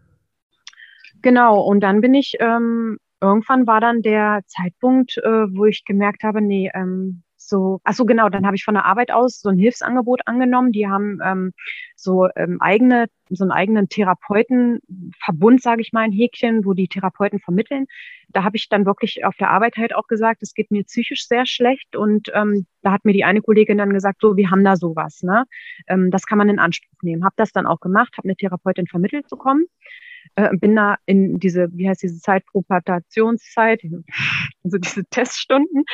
genau, und dann bin ich, ähm, irgendwann war dann der Zeitpunkt, äh, wo ich gemerkt habe, nee, ähm, so, ach so genau, dann habe ich von der Arbeit aus so ein Hilfsangebot angenommen. Die haben ähm, so ähm, eigene, so einen eigenen Therapeutenverbund, sage ich mal, ein Häkchen, wo die Therapeuten vermitteln. Da habe ich dann wirklich auf der Arbeit halt auch gesagt, es geht mir psychisch sehr schlecht und ähm, da hat mir die eine Kollegin dann gesagt, so, wir haben da sowas, ne? Ähm, das kann man in Anspruch nehmen. Habe das dann auch gemacht, habe eine Therapeutin vermittelt bekommen äh, bin da in diese, wie heißt diese Zeit, Propagationszeit, also diese Teststunden,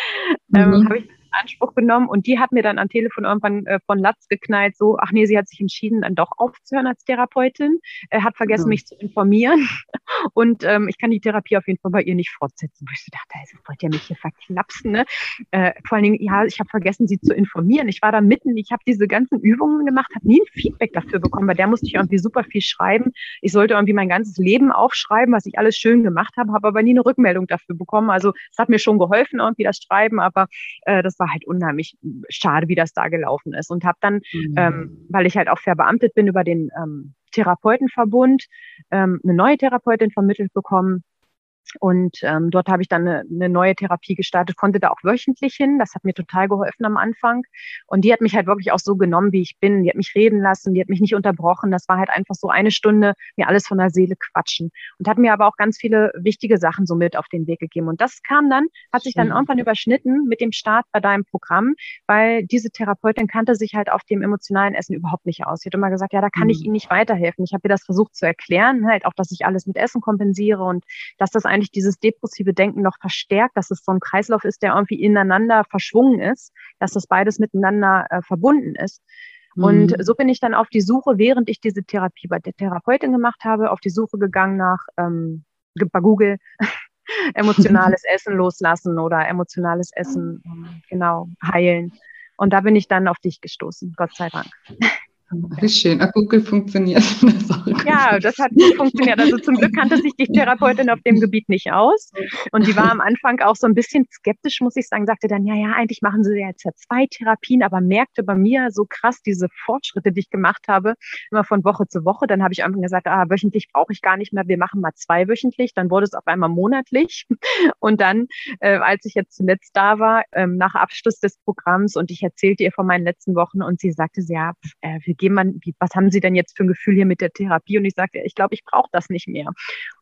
ähm, mhm. habe ich Anspruch genommen und die hat mir dann am Telefon irgendwann äh, von Latz geknallt, so, ach nee, sie hat sich entschieden, dann doch aufzuhören als Therapeutin, äh, hat vergessen, mhm. mich zu informieren und ähm, ich kann die Therapie auf jeden Fall bei ihr nicht fortsetzen. Wo ich so dachte, also, wollt ihr mich hier verklapsen, ne? Äh, vor allen Dingen, ja, ich habe vergessen, sie zu informieren. Ich war da mitten, ich habe diese ganzen Übungen gemacht, habe nie ein Feedback dafür bekommen, weil der musste ich irgendwie super viel schreiben. Ich sollte irgendwie mein ganzes Leben aufschreiben, was ich alles schön gemacht habe, habe aber nie eine Rückmeldung dafür bekommen. Also es hat mir schon geholfen, irgendwie das Schreiben, aber äh, das war halt unheimlich schade, wie das da gelaufen ist. Und habe dann, mhm. ähm, weil ich halt auch verbeamtet bin über den ähm, Therapeutenverbund, ähm, eine neue Therapeutin vermittelt bekommen, und ähm, dort habe ich dann eine, eine neue Therapie gestartet, konnte da auch wöchentlich hin. Das hat mir total geholfen am Anfang. Und die hat mich halt wirklich auch so genommen, wie ich bin. Die hat mich reden lassen, die hat mich nicht unterbrochen. Das war halt einfach so eine Stunde mir alles von der Seele quatschen. Und hat mir aber auch ganz viele wichtige Sachen so mit auf den Weg gegeben. Und das kam dann, hat sich dann irgendwann überschnitten mit dem Start bei deinem Programm, weil diese Therapeutin kannte sich halt auf dem emotionalen Essen überhaupt nicht aus. Sie hat immer gesagt, ja, da kann ich Ihnen nicht weiterhelfen. Ich habe ihr das versucht zu erklären, halt auch, dass ich alles mit Essen kompensiere und dass das eigentlich dieses depressive Denken noch verstärkt, dass es so ein Kreislauf ist, der irgendwie ineinander verschwungen ist, dass das beides miteinander äh, verbunden ist. Und mhm. so bin ich dann auf die Suche, während ich diese Therapie bei der Therapeutin gemacht habe, auf die Suche gegangen nach ähm, bei Google emotionales Essen loslassen oder emotionales Essen, genau, heilen. Und da bin ich dann auf dich gestoßen, Gott sei Dank. Wie schön. Ach, Google funktioniert. Ja, das hat gut funktioniert. Also zum Glück kannte sich die Therapeutin auf dem Gebiet nicht aus. Und die war am Anfang auch so ein bisschen skeptisch, muss ich sagen, sagte dann, ja, ja, eigentlich machen sie jetzt ja zwei Therapien, aber merkte bei mir so krass diese Fortschritte, die ich gemacht habe, immer von Woche zu Woche. Dann habe ich einfach gesagt, ah, wöchentlich brauche ich gar nicht mehr, wir machen mal zwei wöchentlich. Dann wurde es auf einmal monatlich. Und dann, äh, als ich jetzt zuletzt da war, ähm, nach Abschluss des Programms und ich erzählte ihr von meinen letzten Wochen und sie sagte, ja, äh, wir gehen mal, wie, was haben Sie denn jetzt für ein Gefühl hier mit der Therapie? Und ich sagte, ich glaube, ich brauche das nicht mehr.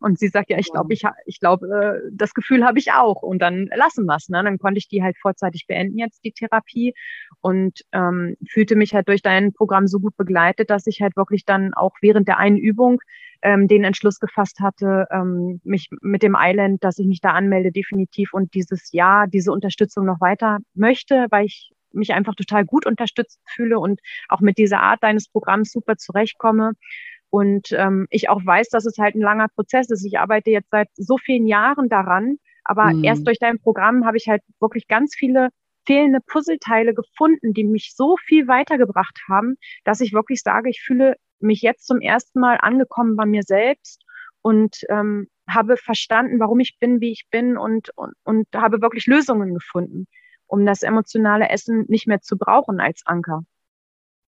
Und sie sagt, ja, ich glaube, ich, ich glaube, äh, das Gefühl habe ich auch. Und dann lassen wir es. Ne? Dann konnte ich die halt vorzeitig beenden jetzt, die Therapie. Und ähm, fühlte mich halt durch dein Programm so gut begleitet, dass ich halt wirklich dann auch während der einen Übung ähm, den Entschluss gefasst hatte, ähm, mich mit dem Island, dass ich mich da anmelde, definitiv und dieses Jahr, diese Unterstützung noch weiter möchte, weil ich mich einfach total gut unterstützt fühle und auch mit dieser Art deines Programms super zurechtkomme. Und ähm, ich auch weiß, dass es halt ein langer Prozess ist. Ich arbeite jetzt seit so vielen Jahren daran, aber mhm. erst durch dein Programm habe ich halt wirklich ganz viele fehlende Puzzleteile gefunden, die mich so viel weitergebracht haben, dass ich wirklich sage, ich fühle mich jetzt zum ersten Mal angekommen bei mir selbst und ähm, habe verstanden, warum ich bin, wie ich bin und, und, und habe wirklich Lösungen gefunden um das emotionale Essen nicht mehr zu brauchen als Anker.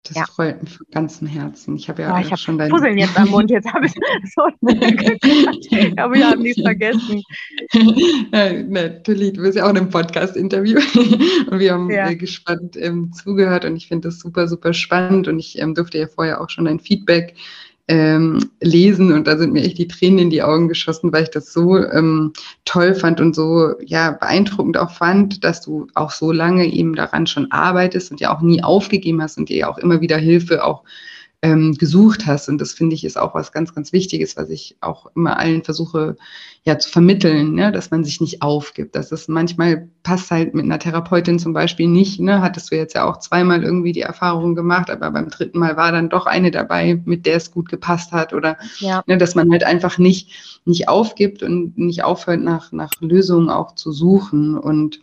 Das ja. freut mich von ganzem Herzen. Ich habe ja, ja ich hab schon dein Puzzeln jetzt am Mund. Jetzt habe ich so wir haben nichts vergessen. Ja, natürlich, du bist ja auch in einem Podcast-Interview und wir haben ja. gespannt ähm, zugehört und ich finde das super, super spannend und ich ähm, durfte ja vorher auch schon ein Feedback ähm, lesen und da sind mir echt die Tränen in die Augen geschossen, weil ich das so ähm, toll fand und so ja beeindruckend auch fand, dass du auch so lange eben daran schon arbeitest und ja auch nie aufgegeben hast und dir ja auch immer wieder Hilfe auch ähm, gesucht hast. Und das finde ich ist auch was ganz, ganz Wichtiges, was ich auch immer allen versuche ja zu vermitteln, ne? dass man sich nicht aufgibt. Dass es manchmal passt halt mit einer Therapeutin zum Beispiel nicht. Ne? Hattest du jetzt ja auch zweimal irgendwie die Erfahrung gemacht, aber beim dritten Mal war dann doch eine dabei, mit der es gut gepasst hat. Oder ja. ne, dass man halt einfach nicht, nicht aufgibt und nicht aufhört, nach, nach Lösungen auch zu suchen. Und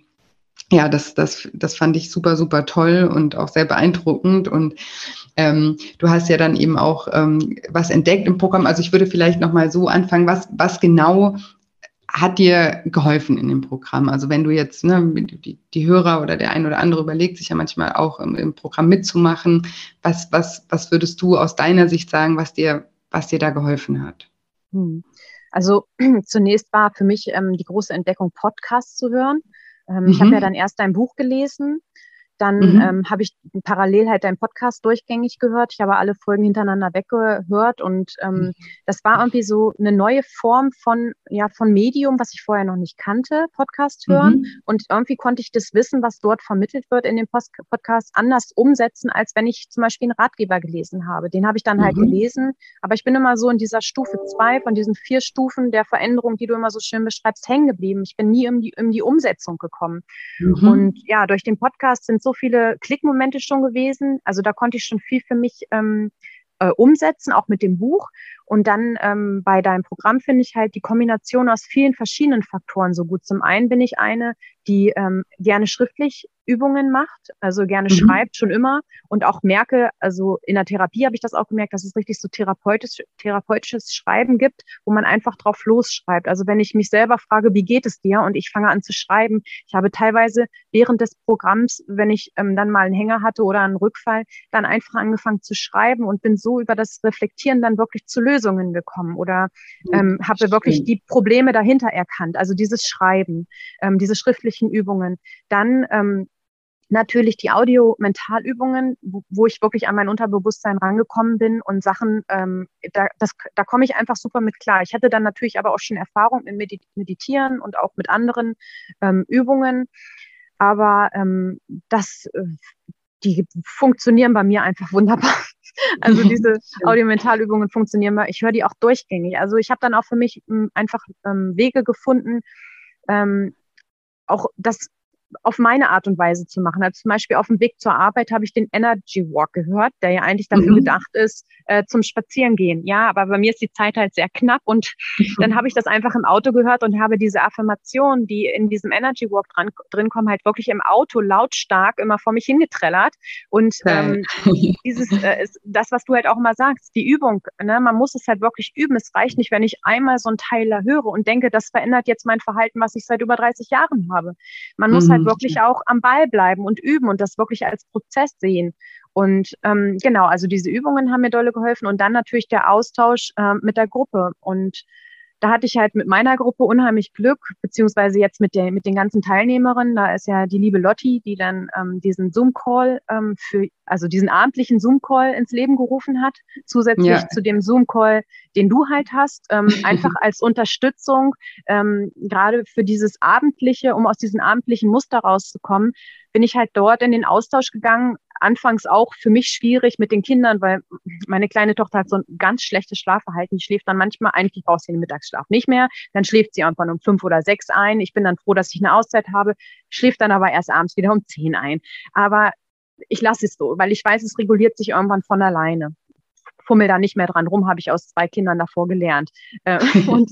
ja, das, das, das fand ich super, super toll und auch sehr beeindruckend. Und ähm, du hast ja dann eben auch ähm, was entdeckt im Programm. Also ich würde vielleicht nochmal so anfangen, was, was genau hat dir geholfen in dem Programm? Also wenn du jetzt, ne, die, die Hörer oder der ein oder andere überlegt sich ja manchmal auch im, im Programm mitzumachen. Was, was, was würdest du aus deiner Sicht sagen, was dir, was dir da geholfen hat? Hm. Also zunächst war für mich ähm, die große Entdeckung, Podcasts zu hören. Ähm, mhm. Ich habe ja dann erst ein Buch gelesen dann mhm. ähm, habe ich parallel halt deinen Podcast durchgängig gehört. Ich habe alle Folgen hintereinander weggehört und ähm, mhm. das war irgendwie so eine neue Form von ja von Medium, was ich vorher noch nicht kannte, Podcast hören. Mhm. Und irgendwie konnte ich das Wissen, was dort vermittelt wird in dem Post Podcast, anders umsetzen, als wenn ich zum Beispiel einen Ratgeber gelesen habe. Den habe ich dann halt mhm. gelesen, aber ich bin immer so in dieser Stufe zwei von diesen vier Stufen der Veränderung, die du immer so schön beschreibst, hängen geblieben. Ich bin nie in die, in die Umsetzung gekommen. Mhm. Und ja, durch den Podcast sind so viele Klickmomente schon gewesen. Also da konnte ich schon viel für mich ähm, äh, umsetzen, auch mit dem Buch. Und dann ähm, bei deinem Programm finde ich halt die Kombination aus vielen verschiedenen Faktoren so gut. Zum einen bin ich eine, die ähm, gerne schriftlich Übungen macht, also gerne mhm. schreibt, schon immer und auch merke, also in der Therapie habe ich das auch gemerkt, dass es richtig so therapeutisch, therapeutisches Schreiben gibt, wo man einfach drauf losschreibt. Also wenn ich mich selber frage, wie geht es dir und ich fange an zu schreiben, ich habe teilweise während des Programms, wenn ich ähm, dann mal einen Hänger hatte oder einen Rückfall, dann einfach angefangen zu schreiben und bin so über das Reflektieren dann wirklich zu Lösungen gekommen oder ähm, habe wirklich die Probleme dahinter erkannt. Also dieses Schreiben, ähm, diese schriftlichen Übungen. Dann ähm, natürlich die Audio-Mentalübungen, wo, wo, ich wirklich an mein Unterbewusstsein rangekommen bin und Sachen, ähm, da, das, da komme ich einfach super mit klar. Ich hatte dann natürlich aber auch schon Erfahrung mit Meditieren und auch mit anderen ähm, Übungen, aber ähm, das, äh, die funktionieren bei mir einfach wunderbar. Also diese Audiomentalübungen funktionieren bei, ich höre die auch durchgängig. Also ich habe dann auch für mich m, hm, einfach ähm, Wege gefunden, ähm, auch das auf meine Art und Weise zu machen. Also zum Beispiel auf dem Weg zur Arbeit habe ich den Energy Walk gehört, der ja eigentlich dafür mhm. gedacht ist, äh, zum Spazierengehen. Ja, aber bei mir ist die Zeit halt sehr knapp und dann habe ich das einfach im Auto gehört und habe diese Affirmationen, die in diesem Energy Walk dran, drin kommen, halt wirklich im Auto lautstark immer vor mich hingetrellert. Und ähm, dieses, äh, ist das, was du halt auch immer sagst, die Übung, ne, man muss es halt wirklich üben. Es reicht nicht, wenn ich einmal so einen Teiler höre und denke, das verändert jetzt mein Verhalten, was ich seit über 30 Jahren habe. Man muss halt wirklich auch am Ball bleiben und üben und das wirklich als Prozess sehen. Und ähm, genau, also diese Übungen haben mir dolle geholfen und dann natürlich der Austausch äh, mit der Gruppe. Und da hatte ich halt mit meiner Gruppe unheimlich Glück, beziehungsweise jetzt mit, der, mit den ganzen Teilnehmerinnen. Da ist ja die liebe Lotti, die dann ähm, diesen Zoom-Call ähm, für, also diesen abendlichen Zoom-Call ins Leben gerufen hat, zusätzlich ja. zu dem Zoom-Call, den du halt hast, ähm, einfach als Unterstützung, ähm, gerade für dieses abendliche, um aus diesem abendlichen Muster rauszukommen, bin ich halt dort in den Austausch gegangen, anfangs auch für mich schwierig mit den Kindern, weil meine kleine Tochter hat so ein ganz schlechtes Schlafverhalten. Die schläft dann manchmal, eigentlich braucht sie den Mittagsschlaf nicht mehr. Dann schläft sie irgendwann um fünf oder sechs ein. Ich bin dann froh, dass ich eine Auszeit habe, schläft dann aber erst abends wieder um zehn ein. Aber ich lasse es so, weil ich weiß, es reguliert sich irgendwann von alleine fummel da nicht mehr dran rum, habe ich aus zwei Kindern davor gelernt. Äh, und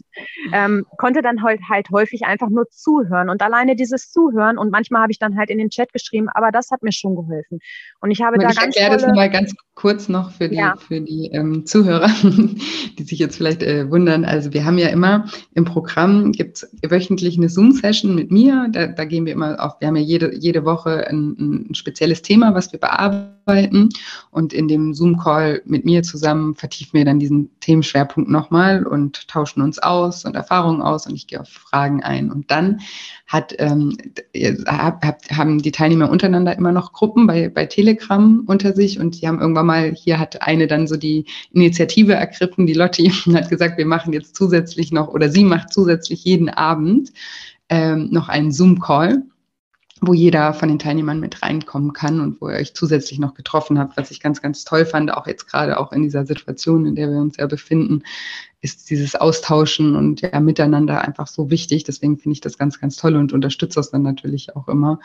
ähm, konnte dann halt, halt häufig einfach nur zuhören. Und alleine dieses Zuhören und manchmal habe ich dann halt in den Chat geschrieben, aber das hat mir schon geholfen. Und ich habe ich da ganz. Ich erkläre das nochmal ganz kurz noch für die, ja. für die ähm, Zuhörer, die sich jetzt vielleicht äh, wundern. Also wir haben ja immer im Programm gibt es wöchentlich eine Zoom-Session mit mir. Da, da gehen wir immer auf, wir haben ja jede, jede Woche ein, ein spezielles Thema, was wir bearbeiten. Und in dem Zoom-Call mit mir zusammen zusammen vertiefen wir dann diesen Themenschwerpunkt nochmal und tauschen uns aus und Erfahrungen aus und ich gehe auf Fragen ein. Und dann hat, ähm, haben die Teilnehmer untereinander immer noch Gruppen bei, bei Telegram unter sich und die haben irgendwann mal, hier hat eine dann so die Initiative ergriffen, die Lotti, und hat gesagt, wir machen jetzt zusätzlich noch oder sie macht zusätzlich jeden Abend ähm, noch einen Zoom-Call wo jeder von den Teilnehmern mit reinkommen kann und wo ihr euch zusätzlich noch getroffen habt, was ich ganz, ganz toll fand, auch jetzt gerade auch in dieser Situation, in der wir uns ja befinden, ist dieses Austauschen und ja miteinander einfach so wichtig. Deswegen finde ich das ganz, ganz toll und unterstütze das dann natürlich auch immer,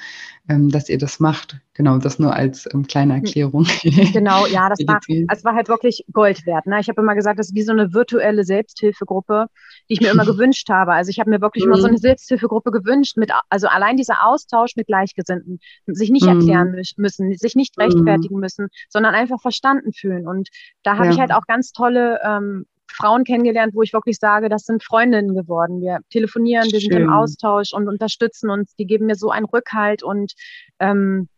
ähm, dass ihr das macht. Genau, das nur als ähm, kleine hm. Erklärung. Genau, ja, das war, es war halt wirklich Gold wert. Ne? Ich habe immer gesagt, das ist wie so eine virtuelle Selbsthilfegruppe, die ich mir immer gewünscht habe. Also ich habe mir wirklich mhm. immer so mhm. eine Selbsthilfegruppe gewünscht, mit, also allein dieser Austausch mit Gleichgesinnten, sich nicht mhm. erklären müssen, sich nicht mhm. rechtfertigen mhm. müssen, sondern einfach verstanden fühlen. Und da habe ja. ich halt auch ganz tolle ähm, Frauen kennengelernt, wo ich wirklich sage, das sind Freundinnen geworden. Wir telefonieren, wir Schön. sind im Austausch und unterstützen uns. Die geben mir so einen Rückhalt und ähm,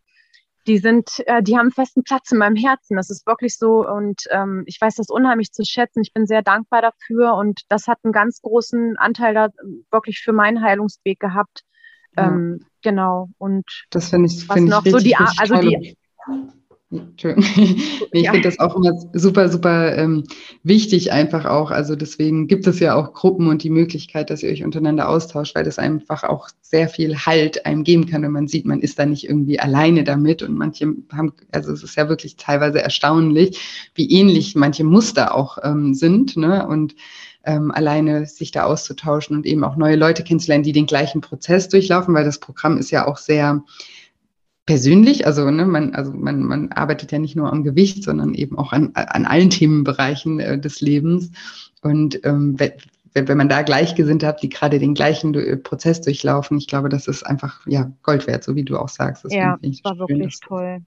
die sind, äh, die haben einen festen Platz in meinem Herzen. Das ist wirklich so und ähm, ich weiß das unheimlich zu schätzen. Ich bin sehr dankbar dafür und das hat einen ganz großen Anteil da wirklich für meinen Heilungsweg gehabt. Ja. Ähm, genau und das finde ich, find ich noch richtig, so die, also die Entschuldigung. ich ja. finde das auch immer super, super ähm, wichtig, einfach auch. Also deswegen gibt es ja auch Gruppen und die Möglichkeit, dass ihr euch untereinander austauscht, weil das einfach auch sehr viel Halt einem geben kann, wenn man sieht, man ist da nicht irgendwie alleine damit. Und manche haben, also es ist ja wirklich teilweise erstaunlich, wie ähnlich manche Muster auch ähm, sind. Ne? Und ähm, alleine sich da auszutauschen und eben auch neue Leute kennenzulernen, die den gleichen Prozess durchlaufen, weil das Programm ist ja auch sehr persönlich, also, ne, man, also man, man arbeitet ja nicht nur am Gewicht, sondern eben auch an, an allen Themenbereichen äh, des Lebens. Und ähm, wenn, wenn man da Gleichgesinnte hat, die gerade den gleichen äh, Prozess durchlaufen, ich glaube, das ist einfach ja Gold wert, so wie du auch sagst. Das ja, das war schön, wirklich toll.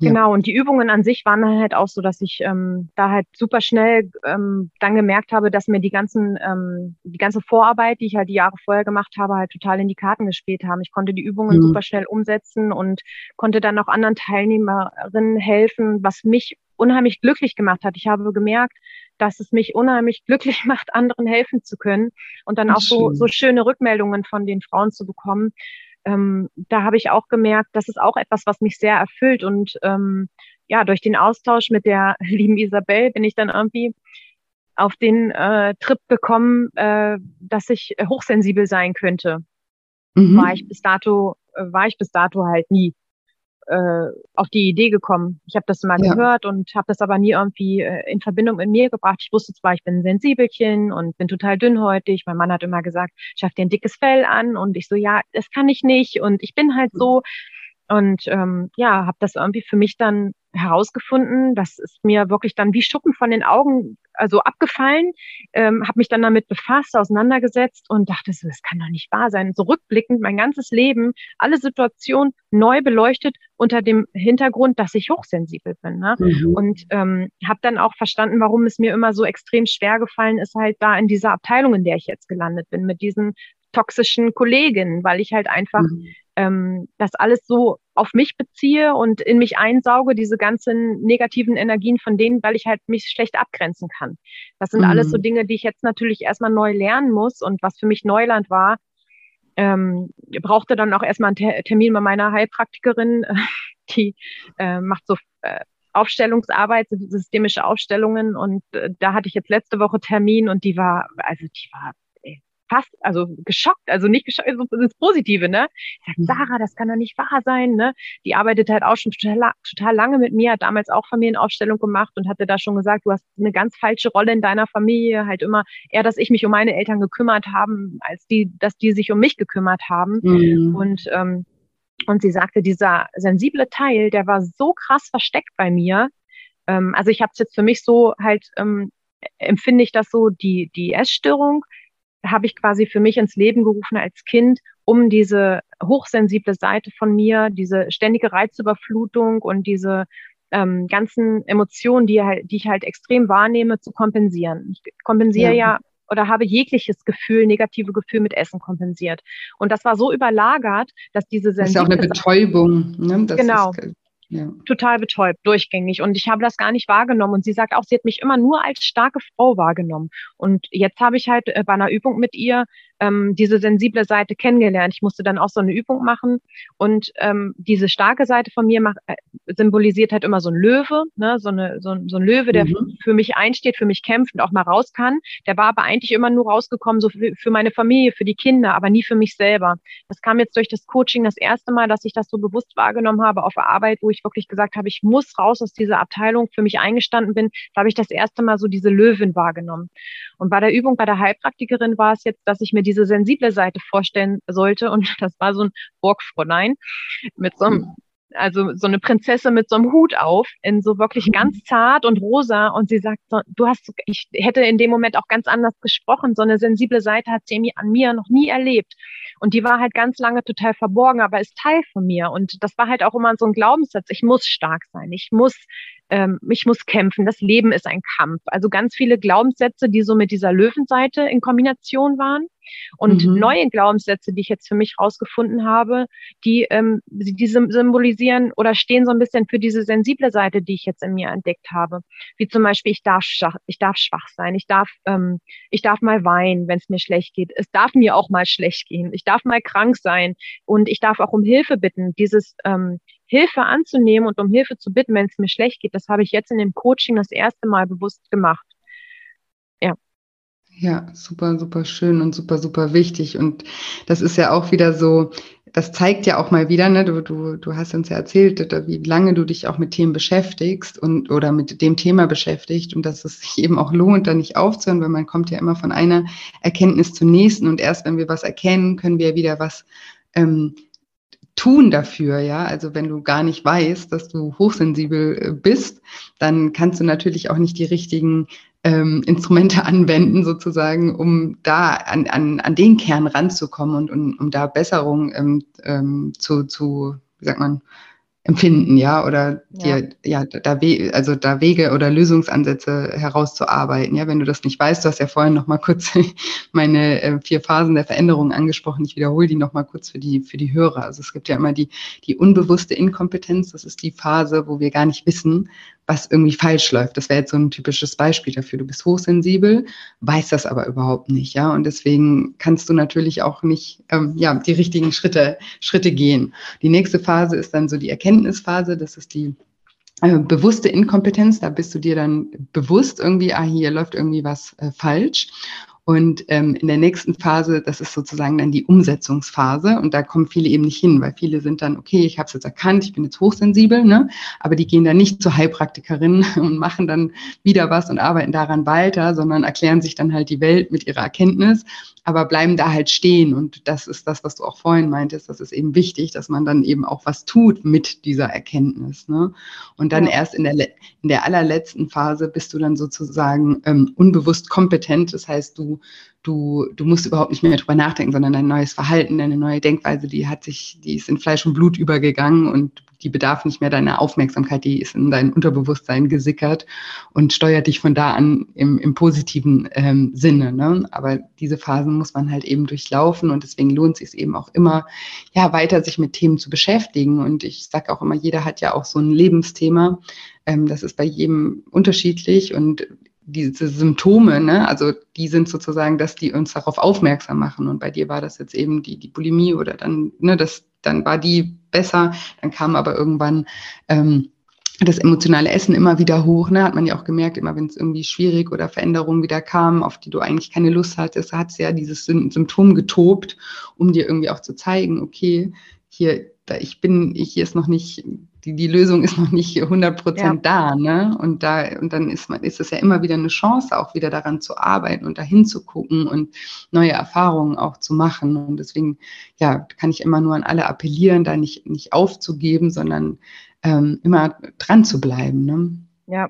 Ja. Genau, und die Übungen an sich waren halt auch so, dass ich ähm, da halt super schnell ähm, dann gemerkt habe, dass mir die ganzen, ähm, die ganze Vorarbeit, die ich halt die Jahre vorher gemacht habe, halt total in die Karten gespielt haben. Ich konnte die Übungen mhm. super schnell umsetzen und konnte dann auch anderen Teilnehmerinnen helfen, was mich unheimlich glücklich gemacht hat. Ich habe gemerkt, dass es mich unheimlich glücklich macht, anderen helfen zu können und dann auch so, so schöne Rückmeldungen von den Frauen zu bekommen ähm, da habe ich auch gemerkt, das ist auch etwas, was mich sehr erfüllt. Und ähm, ja, durch den Austausch mit der lieben Isabel bin ich dann irgendwie auf den äh, Trip gekommen, äh, dass ich hochsensibel sein könnte. Mhm. War ich bis dato, äh, war ich bis dato halt nie. Äh, auf die Idee gekommen. Ich habe das mal ja. gehört und habe das aber nie irgendwie äh, in Verbindung mit mir gebracht. Ich wusste zwar, ich bin ein Sensibelchen und bin total dünnhäutig. Mein Mann hat immer gesagt, schaff dir ein dickes Fell an und ich so, ja, das kann ich nicht und ich bin halt so. Und ähm, ja, habe das irgendwie für mich dann herausgefunden. Das ist mir wirklich dann wie Schuppen von den Augen also abgefallen. Ähm, habe mich dann damit befasst, auseinandergesetzt und dachte, das kann doch nicht wahr sein. So rückblickend mein ganzes Leben, alle Situationen neu beleuchtet unter dem Hintergrund, dass ich hochsensibel bin. Ne? Mhm. Und ähm, habe dann auch verstanden, warum es mir immer so extrem schwer gefallen ist, halt da in dieser Abteilung, in der ich jetzt gelandet bin, mit diesen toxischen Kolleginnen, weil ich halt einfach mhm. Ähm, das alles so auf mich beziehe und in mich einsauge, diese ganzen negativen Energien von denen, weil ich halt mich schlecht abgrenzen kann. Das sind mhm. alles so mhm. Dinge, die ich jetzt natürlich erstmal neu lernen muss und was für mich Neuland war, ähm, brauchte dann auch erstmal einen Termin bei meiner Heilpraktikerin, die äh, macht so äh, Aufstellungsarbeit, systemische Aufstellungen und äh, da hatte ich jetzt letzte Woche Termin und die war, also die war fast, also geschockt, also nicht geschockt, also das Positive, ne? Ich sag, mhm. Sarah, das kann doch nicht wahr sein, ne? Die arbeitet halt auch schon total, total lange mit mir, hat damals auch Familienaufstellung gemacht und hatte da schon gesagt, du hast eine ganz falsche Rolle in deiner Familie, halt immer eher, dass ich mich um meine Eltern gekümmert haben, als die, dass die sich um mich gekümmert haben. Mhm. Und ähm, und sie sagte, dieser sensible Teil, der war so krass versteckt bei mir. Ähm, also ich habe es jetzt für mich so halt ähm, empfinde ich das so, die, die Essstörung habe ich quasi für mich ins Leben gerufen als Kind, um diese hochsensible Seite von mir, diese ständige Reizüberflutung und diese ähm, ganzen Emotionen, die, halt, die ich halt extrem wahrnehme, zu kompensieren. Ich kompensiere ja. ja oder habe jegliches Gefühl, negative Gefühl mit Essen kompensiert. Und das war so überlagert, dass diese sensible... Das ist ja auch eine Betäubung. Ne? Das genau. Ist, ja. total betäubt, durchgängig. Und ich habe das gar nicht wahrgenommen. Und sie sagt auch, sie hat mich immer nur als starke Frau wahrgenommen. Und jetzt habe ich halt äh, bei einer Übung mit ihr ähm, diese sensible Seite kennengelernt. Ich musste dann auch so eine Übung machen und ähm, diese starke Seite von mir macht, äh, symbolisiert halt immer so ein Löwe, ne? so, eine, so, so ein Löwe, der mhm. für mich einsteht, für mich kämpft und auch mal raus kann. Der war aber eigentlich immer nur rausgekommen so für, für meine Familie, für die Kinder, aber nie für mich selber. Das kam jetzt durch das Coaching das erste Mal, dass ich das so bewusst wahrgenommen habe auf der Arbeit, wo ich wirklich gesagt habe, ich muss raus aus dieser Abteilung, für mich eingestanden bin. Da habe ich das erste Mal so diese Löwin wahrgenommen. Und bei der Übung bei der Heilpraktikerin war es jetzt, dass ich mir diese sensible Seite vorstellen sollte. Und das war so ein Burgfräulein mit so einem also so eine Prinzessin mit so einem Hut auf, in so wirklich ganz zart und rosa. Und sie sagt, so, du hast, ich hätte in dem Moment auch ganz anders gesprochen. So eine sensible Seite hat sie an mir noch nie erlebt. Und die war halt ganz lange total verborgen, aber ist Teil von mir. Und das war halt auch immer so ein Glaubenssatz. Ich muss stark sein. Ich muss ähm, ich muss kämpfen, das Leben ist ein Kampf. Also ganz viele Glaubenssätze, die so mit dieser Löwenseite in Kombination waren. Und mhm. neue Glaubenssätze, die ich jetzt für mich rausgefunden habe, die, ähm, die symbolisieren oder stehen so ein bisschen für diese sensible Seite, die ich jetzt in mir entdeckt habe. Wie zum Beispiel, ich darf, schwach, ich darf schwach sein, ich darf, ähm, ich darf mal weinen, wenn es mir schlecht geht. Es darf mir auch mal schlecht gehen. Ich darf mal krank sein und ich darf auch um Hilfe bitten. Dieses ähm, Hilfe anzunehmen und um Hilfe zu bitten, wenn es mir schlecht geht, das habe ich jetzt in dem Coaching das erste Mal bewusst gemacht. Ja. Ja, super, super schön und super, super wichtig. Und das ist ja auch wieder so, das zeigt ja auch mal wieder, ne, du, du, du hast uns ja erzählt, wie lange du dich auch mit Themen beschäftigst und oder mit dem Thema beschäftigt und dass es sich eben auch lohnt, da nicht aufzuhören, weil man kommt ja immer von einer Erkenntnis zur nächsten und erst wenn wir was erkennen, können wir wieder was ähm, tun dafür, ja. Also wenn du gar nicht weißt, dass du hochsensibel äh, bist, dann kannst du natürlich auch nicht die richtigen ähm, Instrumente anwenden, sozusagen, um da an, an, an den Kern ranzukommen und, und um da Besserung ähm, ähm, zu, zu, wie sagt man, empfinden, ja, oder dir, ja, da, also da Wege oder Lösungsansätze herauszuarbeiten, ja, wenn du das nicht weißt, du hast ja vorhin noch mal kurz meine äh, vier Phasen der Veränderung angesprochen, ich wiederhole die noch mal kurz für die, für die Hörer. Also es gibt ja immer die, die unbewusste Inkompetenz, das ist die Phase, wo wir gar nicht wissen, was irgendwie falsch läuft. Das wäre jetzt so ein typisches Beispiel dafür. Du bist hochsensibel, weißt das aber überhaupt nicht, ja. Und deswegen kannst du natürlich auch nicht, ähm, ja, die richtigen Schritte, Schritte gehen. Die nächste Phase ist dann so die Erkenntnisphase. Das ist die äh, bewusste Inkompetenz. Da bist du dir dann bewusst irgendwie, ah, hier läuft irgendwie was äh, falsch. Und ähm, in der nächsten Phase, das ist sozusagen dann die Umsetzungsphase. Und da kommen viele eben nicht hin, weil viele sind dann, okay, ich habe es jetzt erkannt, ich bin jetzt hochsensibel, ne? aber die gehen dann nicht zur Heilpraktikerin und machen dann wieder was und arbeiten daran weiter, sondern erklären sich dann halt die Welt mit ihrer Erkenntnis aber bleiben da halt stehen. Und das ist das, was du auch vorhin meintest. Das ist eben wichtig, dass man dann eben auch was tut mit dieser Erkenntnis. Ne? Und dann ja. erst in der, in der allerletzten Phase bist du dann sozusagen ähm, unbewusst kompetent. Das heißt, du, du, du musst überhaupt nicht mehr drüber nachdenken, sondern dein neues Verhalten, deine neue Denkweise, die hat sich, die ist in Fleisch und Blut übergegangen und die bedarf nicht mehr deiner Aufmerksamkeit, die ist in dein Unterbewusstsein gesickert und steuert dich von da an im, im positiven ähm, Sinne. Ne? Aber diese Phasen muss man halt eben durchlaufen und deswegen lohnt es sich eben auch immer, ja, weiter sich mit Themen zu beschäftigen. Und ich sage auch immer, jeder hat ja auch so ein Lebensthema. Ähm, das ist bei jedem unterschiedlich und diese Symptome, ne, also die sind sozusagen, dass die uns darauf aufmerksam machen. Und bei dir war das jetzt eben die, die Bulimie oder dann, ne, das, dann war die besser. Dann kam aber irgendwann ähm, das emotionale Essen immer wieder hoch. Ne? Hat man ja auch gemerkt, immer wenn es irgendwie schwierig oder Veränderungen wieder kamen, auf die du eigentlich keine Lust hattest, hat es ja dieses Symptom getobt, um dir irgendwie auch zu zeigen, okay, hier, da ich bin, ich, hier ist noch nicht, die, die Lösung ist noch nicht 100 Prozent ja. da, ne? Und da, und dann ist man, ist es ja immer wieder eine Chance, auch wieder daran zu arbeiten und dahin zu gucken und neue Erfahrungen auch zu machen. Und deswegen, ja, kann ich immer nur an alle appellieren, da nicht, nicht aufzugeben, sondern ähm, immer dran zu bleiben, ne? Ja.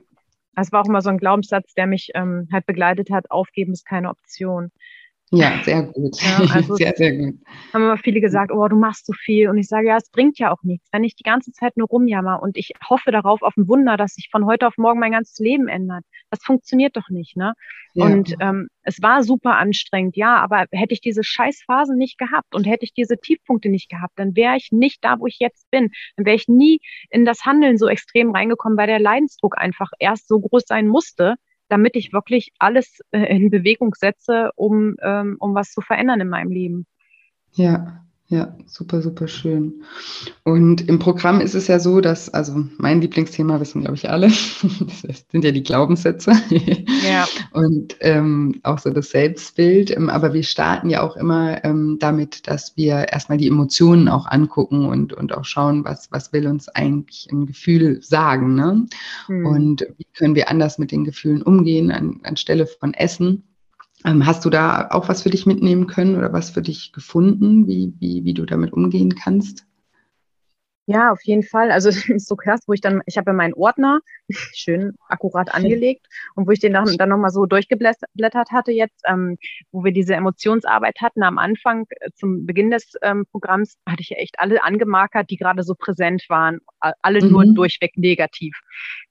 Das war auch immer so ein Glaubenssatz, der mich ähm, halt begleitet hat. Aufgeben ist keine Option. Ja, sehr gut. Ja, also sehr, sehr gut. Haben immer viele gesagt, oh, du machst so viel. Und ich sage, ja, es bringt ja auch nichts, wenn ich die ganze Zeit nur rumjammer und ich hoffe darauf auf ein Wunder, dass sich von heute auf morgen mein ganzes Leben ändert. Das funktioniert doch nicht, ne? Ja. Und ähm, es war super anstrengend, ja, aber hätte ich diese Scheißphasen nicht gehabt und hätte ich diese Tiefpunkte nicht gehabt, dann wäre ich nicht da, wo ich jetzt bin. Dann wäre ich nie in das Handeln so extrem reingekommen, weil der Leidensdruck einfach erst so groß sein musste, damit ich wirklich alles äh, in Bewegung setze, um, ähm, um was zu verändern in meinem Leben. Ja, ja, super, super schön. Und im Programm ist es ja so, dass, also mein Lieblingsthema wissen, glaube ich, alle, das sind ja die Glaubenssätze. Ja. Und ähm, auch so das Selbstbild. Ähm, aber wir starten ja auch immer ähm, damit, dass wir erstmal die Emotionen auch angucken und, und auch schauen, was, was will uns eigentlich ein Gefühl sagen. Ne? Mhm. Und wie können wir anders mit den Gefühlen umgehen an, anstelle von Essen. Ähm, hast du da auch was für dich mitnehmen können oder was für dich gefunden, wie, wie, wie du damit umgehen kannst? Ja, auf jeden Fall. Also es ist so krass, wo ich dann, ich habe meinen Ordner schön akkurat angelegt und wo ich den dann, dann nochmal so durchgeblättert hatte jetzt, ähm, wo wir diese Emotionsarbeit hatten am Anfang, äh, zum Beginn des ähm, Programms, hatte ich ja echt alle angemarkert, die gerade so präsent waren, alle mhm. nur durchweg negativ.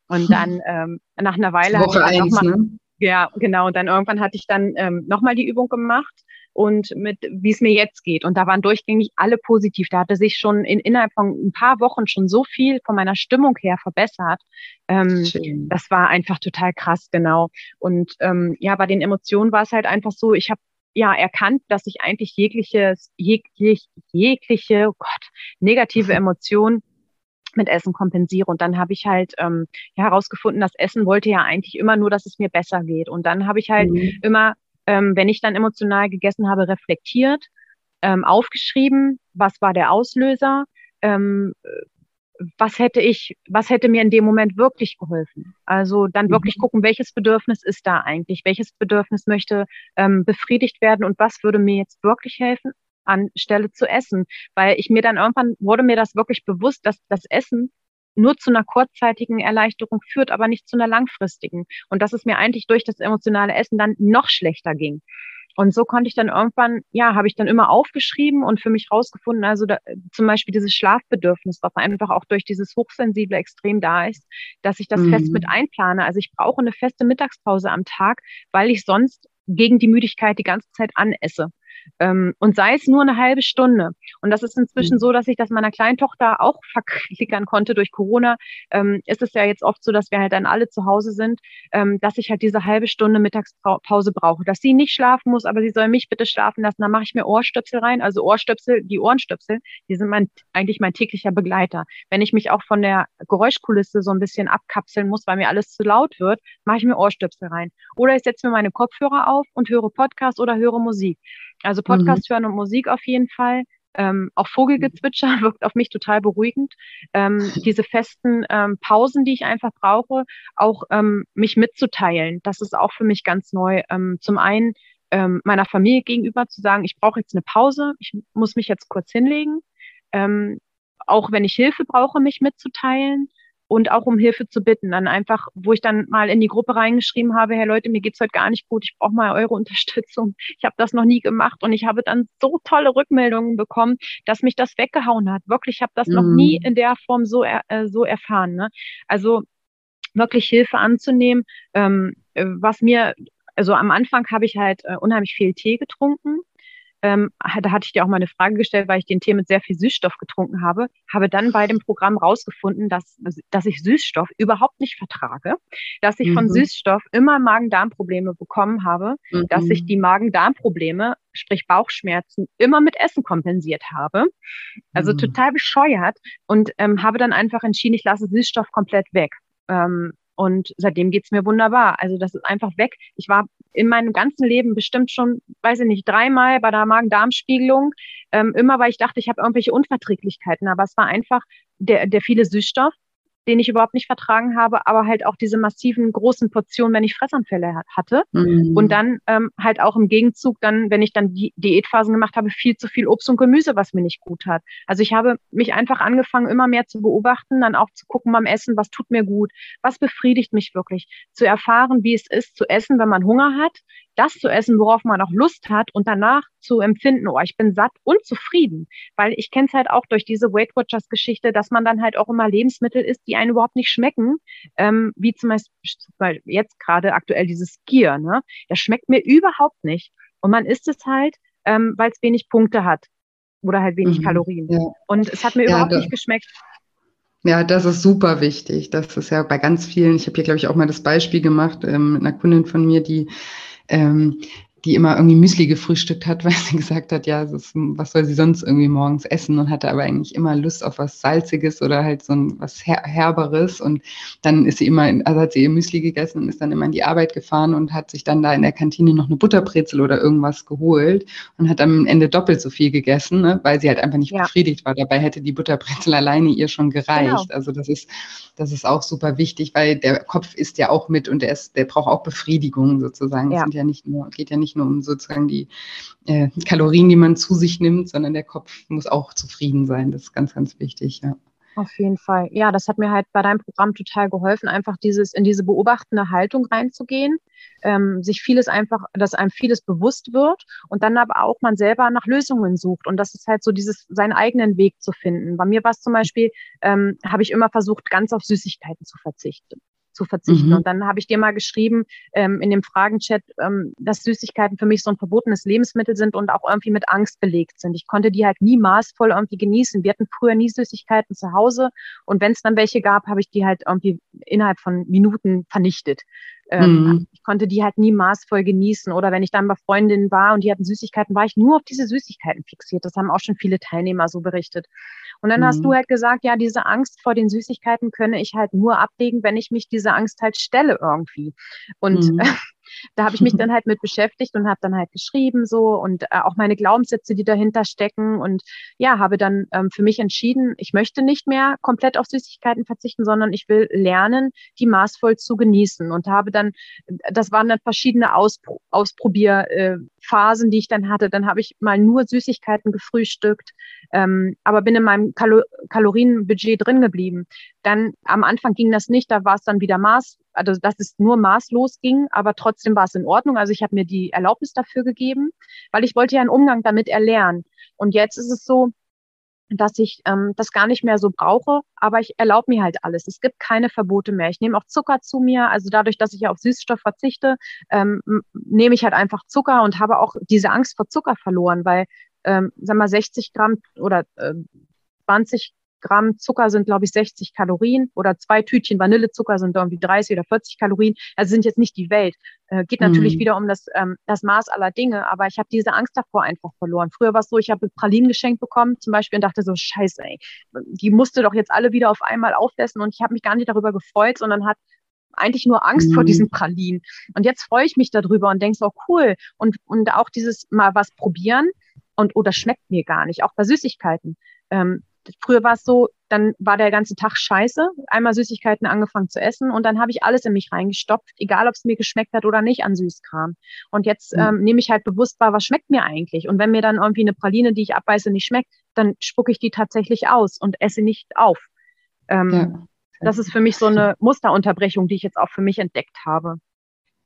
Und dann ähm, nach einer Weile Woche hatte ich eins, noch mal, ne? Ja, genau. Und dann irgendwann hatte ich dann ähm, nochmal die Übung gemacht und mit, wie es mir jetzt geht. Und da waren durchgängig alle positiv. Da hatte sich schon in, innerhalb von ein paar Wochen schon so viel von meiner Stimmung her verbessert. Ähm, das war einfach total krass, genau. Und ähm, ja, bei den Emotionen war es halt einfach so, ich habe ja erkannt, dass ich eigentlich jegliches, jeglich, jegliche, oh Gott, negative Emotion mit Essen kompensiere. Und dann habe ich halt ähm, ja, herausgefunden, dass Essen wollte ja eigentlich immer nur, dass es mir besser geht. Und dann habe ich halt mhm. immer, ähm, wenn ich dann emotional gegessen habe, reflektiert, ähm, aufgeschrieben, was war der Auslöser, ähm, was hätte ich, was hätte mir in dem Moment wirklich geholfen? Also dann wirklich mhm. gucken, welches Bedürfnis ist da eigentlich? Welches Bedürfnis möchte ähm, befriedigt werden und was würde mir jetzt wirklich helfen? Anstelle zu essen. Weil ich mir dann irgendwann wurde mir das wirklich bewusst, dass das Essen nur zu einer kurzzeitigen Erleichterung führt, aber nicht zu einer langfristigen. Und dass es mir eigentlich durch das emotionale Essen dann noch schlechter ging. Und so konnte ich dann irgendwann, ja, habe ich dann immer aufgeschrieben und für mich rausgefunden, also da, zum Beispiel dieses Schlafbedürfnis, was einfach auch durch dieses hochsensible Extrem da ist, dass ich das mhm. fest mit einplane. Also ich brauche eine feste Mittagspause am Tag, weil ich sonst gegen die Müdigkeit die ganze Zeit anesse. Ähm, und sei es nur eine halbe Stunde. Und das ist inzwischen mhm. so, dass ich das meiner kleinen Tochter auch verklickern konnte durch Corona. Ähm, ist es ja jetzt oft so, dass wir halt dann alle zu Hause sind, ähm, dass ich halt diese halbe Stunde Mittagspause brauche. Dass sie nicht schlafen muss, aber sie soll mich bitte schlafen lassen. Dann mache ich mir Ohrstöpsel rein. Also Ohrstöpsel, die Ohrenstöpsel, die sind mein, eigentlich mein täglicher Begleiter. Wenn ich mich auch von der Geräuschkulisse so ein bisschen abkapseln muss, weil mir alles zu laut wird, mache ich mir Ohrstöpsel rein. Oder ich setze mir meine Kopfhörer auf und höre Podcast oder höre Musik. Also Podcast mhm. hören und Musik auf jeden Fall. Ähm, auch Vogelgezwitscher wirkt auf mich total beruhigend. Ähm, diese festen ähm, Pausen, die ich einfach brauche, auch ähm, mich mitzuteilen, das ist auch für mich ganz neu. Ähm, zum einen ähm, meiner Familie gegenüber zu sagen, ich brauche jetzt eine Pause, ich muss mich jetzt kurz hinlegen. auch wenn ich Hilfe brauche, mich mitzuteilen und auch um Hilfe zu bitten. Dann einfach, wo ich dann mal in die Gruppe reingeschrieben habe, Herr Leute, mir geht's heute gar nicht gut, ich brauche mal eure Unterstützung. Ich habe das noch nie gemacht und ich habe dann so tolle Rückmeldungen bekommen, dass mich das weggehauen hat. Wirklich, ich habe das mhm. noch nie in der Form so, äh, so erfahren. Ne? Also wirklich Hilfe anzunehmen, ähm, äh, was mir also am Anfang habe ich halt äh, unheimlich viel Tee getrunken ähm, da hatte ich dir auch mal eine Frage gestellt, weil ich den Tee mit sehr viel Süßstoff getrunken habe, habe dann bei dem Programm rausgefunden, dass, dass ich Süßstoff überhaupt nicht vertrage, dass ich mhm. von Süßstoff immer Magen-Darm-Probleme bekommen habe, mhm. dass ich die Magen-Darm-Probleme, sprich Bauchschmerzen, immer mit Essen kompensiert habe. Also mhm. total bescheuert und ähm, habe dann einfach entschieden, ich lasse Süßstoff komplett weg. Ähm, und seitdem geht's mir wunderbar. Also das ist einfach weg. Ich war in meinem ganzen Leben bestimmt schon, weiß ich nicht, dreimal bei der Magen-Darm-Spiegelung. Ähm, immer weil ich dachte, ich habe irgendwelche Unverträglichkeiten. Aber es war einfach der, der viele Süßstoff, den ich überhaupt nicht vertragen habe, aber halt auch diese massiven großen Portionen, wenn ich Fressanfälle hatte. Mhm. Und dann ähm, halt auch im Gegenzug dann, wenn ich dann die Diätphasen gemacht habe, viel zu viel Obst und Gemüse, was mir nicht gut hat. Also ich habe mich einfach angefangen, immer mehr zu beobachten, dann auch zu gucken beim Essen, was tut mir gut, was befriedigt mich wirklich, zu erfahren, wie es ist, zu essen, wenn man Hunger hat, das zu essen, worauf man auch Lust hat und danach zu empfinden, oh, ich bin satt und zufrieden. Weil ich kenne es halt auch durch diese Weight Watchers Geschichte, dass man dann halt auch immer Lebensmittel isst, die einen überhaupt nicht schmecken, ähm, wie zum Beispiel jetzt gerade aktuell dieses Skier, ne? Das schmeckt mir überhaupt nicht. Und man isst es halt, ähm, weil es wenig Punkte hat oder halt wenig mhm, Kalorien. Ja. Und es hat mir ja, überhaupt nicht geschmeckt. Ja, das ist super wichtig. Das ist ja bei ganz vielen, ich habe hier, glaube ich, auch mal das Beispiel gemacht ähm, mit einer Kundin von mir, die ähm, die immer irgendwie Müsli gefrühstückt hat, weil sie gesagt hat, ja, ist, was soll sie sonst irgendwie morgens essen und hatte aber eigentlich immer Lust auf was Salziges oder halt so ein was Her Herberes und dann ist sie immer, also hat sie ihr Müsli gegessen und ist dann immer in die Arbeit gefahren und hat sich dann da in der Kantine noch eine Butterbrezel oder irgendwas geholt und hat am Ende doppelt so viel gegessen, ne, weil sie halt einfach nicht ja. befriedigt war. Dabei hätte die Butterbrezel alleine ihr schon gereicht. Genau. Also das ist, das ist auch super wichtig, weil der Kopf isst ja auch mit und der, ist, der braucht auch Befriedigung sozusagen. Ja. Es sind ja nicht nur, geht ja nicht nur um sozusagen die äh, Kalorien, die man zu sich nimmt, sondern der Kopf muss auch zufrieden sein. Das ist ganz, ganz wichtig, ja. Auf jeden Fall. Ja, das hat mir halt bei deinem Programm total geholfen, einfach dieses in diese beobachtende Haltung reinzugehen, ähm, sich vieles einfach, dass einem vieles bewusst wird und dann aber auch man selber nach Lösungen sucht. Und das ist halt so dieses, seinen eigenen Weg zu finden. Bei mir war es zum Beispiel, ähm, habe ich immer versucht, ganz auf Süßigkeiten zu verzichten zu verzichten. Mhm. Und dann habe ich dir mal geschrieben ähm, in dem Fragenchat, ähm, dass Süßigkeiten für mich so ein verbotenes Lebensmittel sind und auch irgendwie mit Angst belegt sind. Ich konnte die halt nie maßvoll irgendwie genießen. Wir hatten früher nie Süßigkeiten zu Hause und wenn es dann welche gab, habe ich die halt irgendwie innerhalb von Minuten vernichtet. Ähm, mhm. Ich konnte die halt nie maßvoll genießen. Oder wenn ich dann bei Freundinnen war und die hatten Süßigkeiten, war ich nur auf diese Süßigkeiten fixiert. Das haben auch schon viele Teilnehmer so berichtet. Und dann mhm. hast du halt gesagt, ja, diese Angst vor den Süßigkeiten könne ich halt nur ablegen, wenn ich mich dieser Angst halt stelle irgendwie. Und mhm. da habe ich mich dann halt mit beschäftigt und habe dann halt geschrieben so und äh, auch meine Glaubenssätze, die dahinter stecken und ja, habe dann ähm, für mich entschieden, ich möchte nicht mehr komplett auf Süßigkeiten verzichten, sondern ich will lernen, die maßvoll zu genießen und habe dann, das waren dann verschiedene Auspro Ausprobierphasen, äh, die ich dann hatte. Dann habe ich mal nur Süßigkeiten gefrühstückt, ähm, aber bin in meinem Kalo Kalorienbudget drin geblieben. Dann am Anfang ging das nicht, da war es dann wieder Maß, also dass es nur maßlos ging, aber trotzdem war es in Ordnung. Also ich habe mir die Erlaubnis dafür gegeben, weil ich wollte ja einen Umgang damit erlernen. Und jetzt ist es so, dass ich ähm, das gar nicht mehr so brauche, aber ich erlaube mir halt alles. Es gibt keine Verbote mehr. Ich nehme auch Zucker zu mir, also dadurch, dass ich auf Süßstoff verzichte, ähm, nehme ich halt einfach Zucker und habe auch diese Angst vor Zucker verloren, weil, ähm, sag mal, 60 Gramm oder äh, 20 Gramm Zucker sind, glaube ich, 60 Kalorien oder zwei Tütchen Vanillezucker sind irgendwie 30 oder 40 Kalorien. Also sind jetzt nicht die Welt. Äh, geht natürlich mhm. wieder um das, ähm, das Maß aller Dinge, aber ich habe diese Angst davor einfach verloren. Früher war es so, ich habe Pralinen geschenkt bekommen zum Beispiel und dachte so, scheiße, ey, die musste doch jetzt alle wieder auf einmal aufessen und ich habe mich gar nicht darüber gefreut, sondern hat eigentlich nur Angst mhm. vor diesen Pralinen. Und jetzt freue ich mich darüber und denke so, cool. Und, und auch dieses mal was probieren und, oder oh, schmeckt mir gar nicht, auch bei Süßigkeiten. Ähm, früher war es so, dann war der ganze Tag scheiße, einmal Süßigkeiten angefangen zu essen und dann habe ich alles in mich reingestopft, egal ob es mir geschmeckt hat oder nicht an Süßkram. Und jetzt mhm. ähm, nehme ich halt bewusst wahr, was schmeckt mir eigentlich? Und wenn mir dann irgendwie eine Praline, die ich abbeiße, nicht schmeckt, dann spucke ich die tatsächlich aus und esse nicht auf. Ähm, ja. Das ist für mich so eine Musterunterbrechung, die ich jetzt auch für mich entdeckt habe.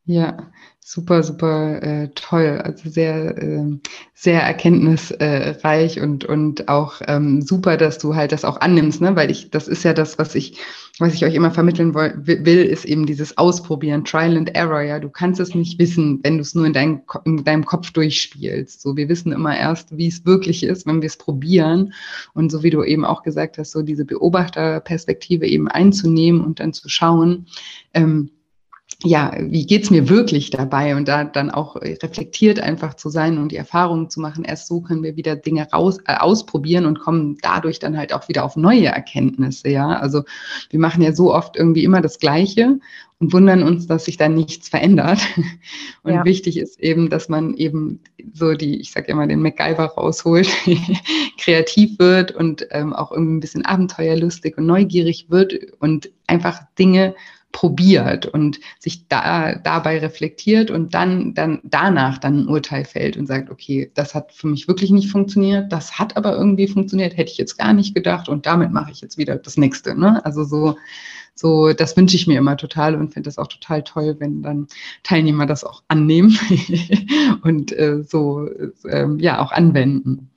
Ja, super, super äh, toll. Also sehr, äh, sehr erkenntnisreich und, und auch ähm, super, dass du halt das auch annimmst, ne? Weil ich, das ist ja das, was ich, was ich euch immer vermitteln will, ist eben dieses Ausprobieren, Trial and Error. Ja, du kannst es nicht wissen, wenn du es nur in, dein, in deinem Kopf durchspielst. So, wir wissen immer erst, wie es wirklich ist, wenn wir es probieren. Und so wie du eben auch gesagt hast, so diese Beobachterperspektive eben einzunehmen und dann zu schauen. Ähm, ja, wie geht's mir wirklich dabei und da dann auch reflektiert einfach zu sein und die Erfahrungen zu machen. Erst so können wir wieder Dinge raus, äh, ausprobieren und kommen dadurch dann halt auch wieder auf neue Erkenntnisse. Ja, also wir machen ja so oft irgendwie immer das Gleiche und wundern uns, dass sich da nichts verändert. Und ja. wichtig ist eben, dass man eben so die, ich sage immer, den MacGyver rausholt, kreativ wird und ähm, auch irgendwie ein bisschen abenteuerlustig und neugierig wird und einfach Dinge probiert und sich da, dabei reflektiert und dann, dann danach dann ein Urteil fällt und sagt, okay, das hat für mich wirklich nicht funktioniert, das hat aber irgendwie funktioniert, hätte ich jetzt gar nicht gedacht und damit mache ich jetzt wieder das nächste. Ne? Also so, so, das wünsche ich mir immer total und finde das auch total toll, wenn dann Teilnehmer das auch annehmen und äh, so äh, ja auch anwenden.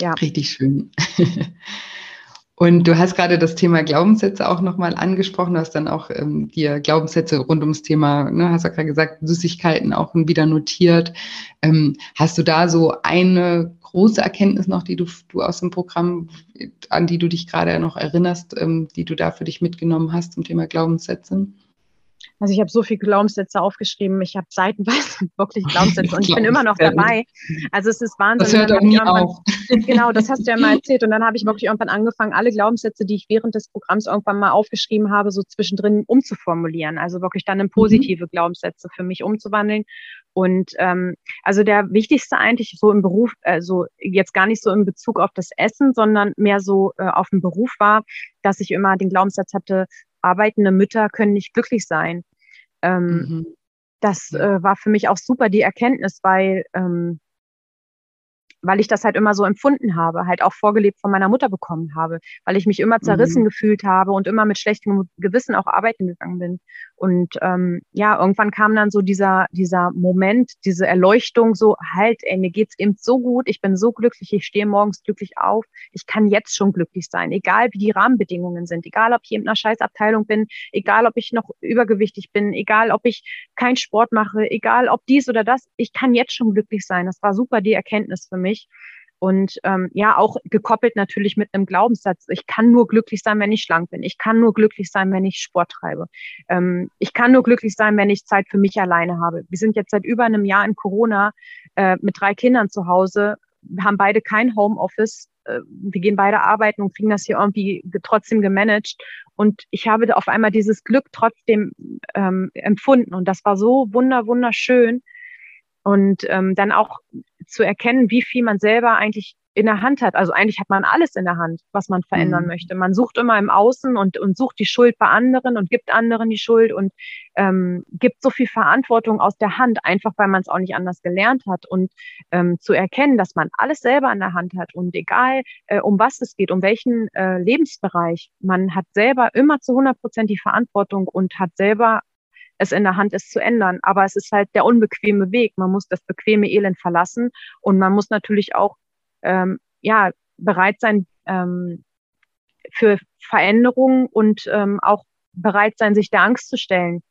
Ja. Richtig schön. Und du hast gerade das Thema Glaubenssätze auch nochmal angesprochen, du hast dann auch ähm, dir Glaubenssätze rund ums Thema, ne, hast ja gerade gesagt, Süßigkeiten auch wieder notiert. Ähm, hast du da so eine große Erkenntnis noch, die du, du aus dem Programm, an die du dich gerade noch erinnerst, ähm, die du da für dich mitgenommen hast zum Thema Glaubenssätze? Also ich habe so viele Glaubenssätze aufgeschrieben. Ich habe seitenweise wirklich Glaubenssätze und ich bin immer noch dabei. Also es ist Wahnsinn. Das hört auch nie auf. Genau, das hast du ja mal erzählt. Und dann habe ich wirklich irgendwann angefangen, alle Glaubenssätze, die ich während des Programms irgendwann mal aufgeschrieben habe, so zwischendrin umzuformulieren. Also wirklich dann in mhm. positive mhm. Glaubenssätze für mich umzuwandeln. Und ähm, also der wichtigste eigentlich so im Beruf, also jetzt gar nicht so in Bezug auf das Essen, sondern mehr so äh, auf den Beruf war, dass ich immer den Glaubenssatz hatte, arbeitende Mütter können nicht glücklich sein. Ähm, mhm. Das äh, war für mich auch super die Erkenntnis, weil ähm, weil ich das halt immer so empfunden habe, halt auch vorgelebt von meiner Mutter bekommen habe, weil ich mich immer zerrissen mhm. gefühlt habe und immer mit schlechtem Gewissen auch arbeiten gegangen bin. Und ähm, ja, irgendwann kam dann so dieser, dieser Moment, diese Erleuchtung, so halt, ey, mir geht's eben so gut, ich bin so glücklich, ich stehe morgens glücklich auf, ich kann jetzt schon glücklich sein, egal wie die Rahmenbedingungen sind, egal ob ich in einer Scheißabteilung bin, egal ob ich noch übergewichtig bin, egal ob ich keinen Sport mache, egal ob dies oder das, ich kann jetzt schon glücklich sein. Das war super die Erkenntnis für mich mich. Und ähm, ja, auch gekoppelt natürlich mit einem Glaubenssatz. Ich kann nur glücklich sein, wenn ich schlank bin. Ich kann nur glücklich sein, wenn ich Sport treibe. Ähm, ich kann nur glücklich sein, wenn ich Zeit für mich alleine habe. Wir sind jetzt seit über einem Jahr in Corona äh, mit drei Kindern zu Hause, haben beide kein Homeoffice. Äh, wir gehen beide arbeiten und kriegen das hier irgendwie trotzdem gemanagt. Und ich habe auf einmal dieses Glück trotzdem ähm, empfunden. Und das war so wunder, wunderschön. Und ähm, dann auch zu erkennen, wie viel man selber eigentlich in der Hand hat. Also eigentlich hat man alles in der Hand, was man verändern mhm. möchte. Man sucht immer im Außen und, und sucht die Schuld bei anderen und gibt anderen die Schuld und ähm, gibt so viel Verantwortung aus der Hand, einfach weil man es auch nicht anders gelernt hat. Und ähm, zu erkennen, dass man alles selber in der Hand hat und egal äh, um was es geht, um welchen äh, Lebensbereich, man hat selber immer zu 100 Prozent die Verantwortung und hat selber es in der Hand ist zu ändern. Aber es ist halt der unbequeme Weg. Man muss das bequeme Elend verlassen und man muss natürlich auch ähm, ja bereit sein, ähm, für Veränderungen und ähm, auch bereit sein, sich der Angst zu stellen.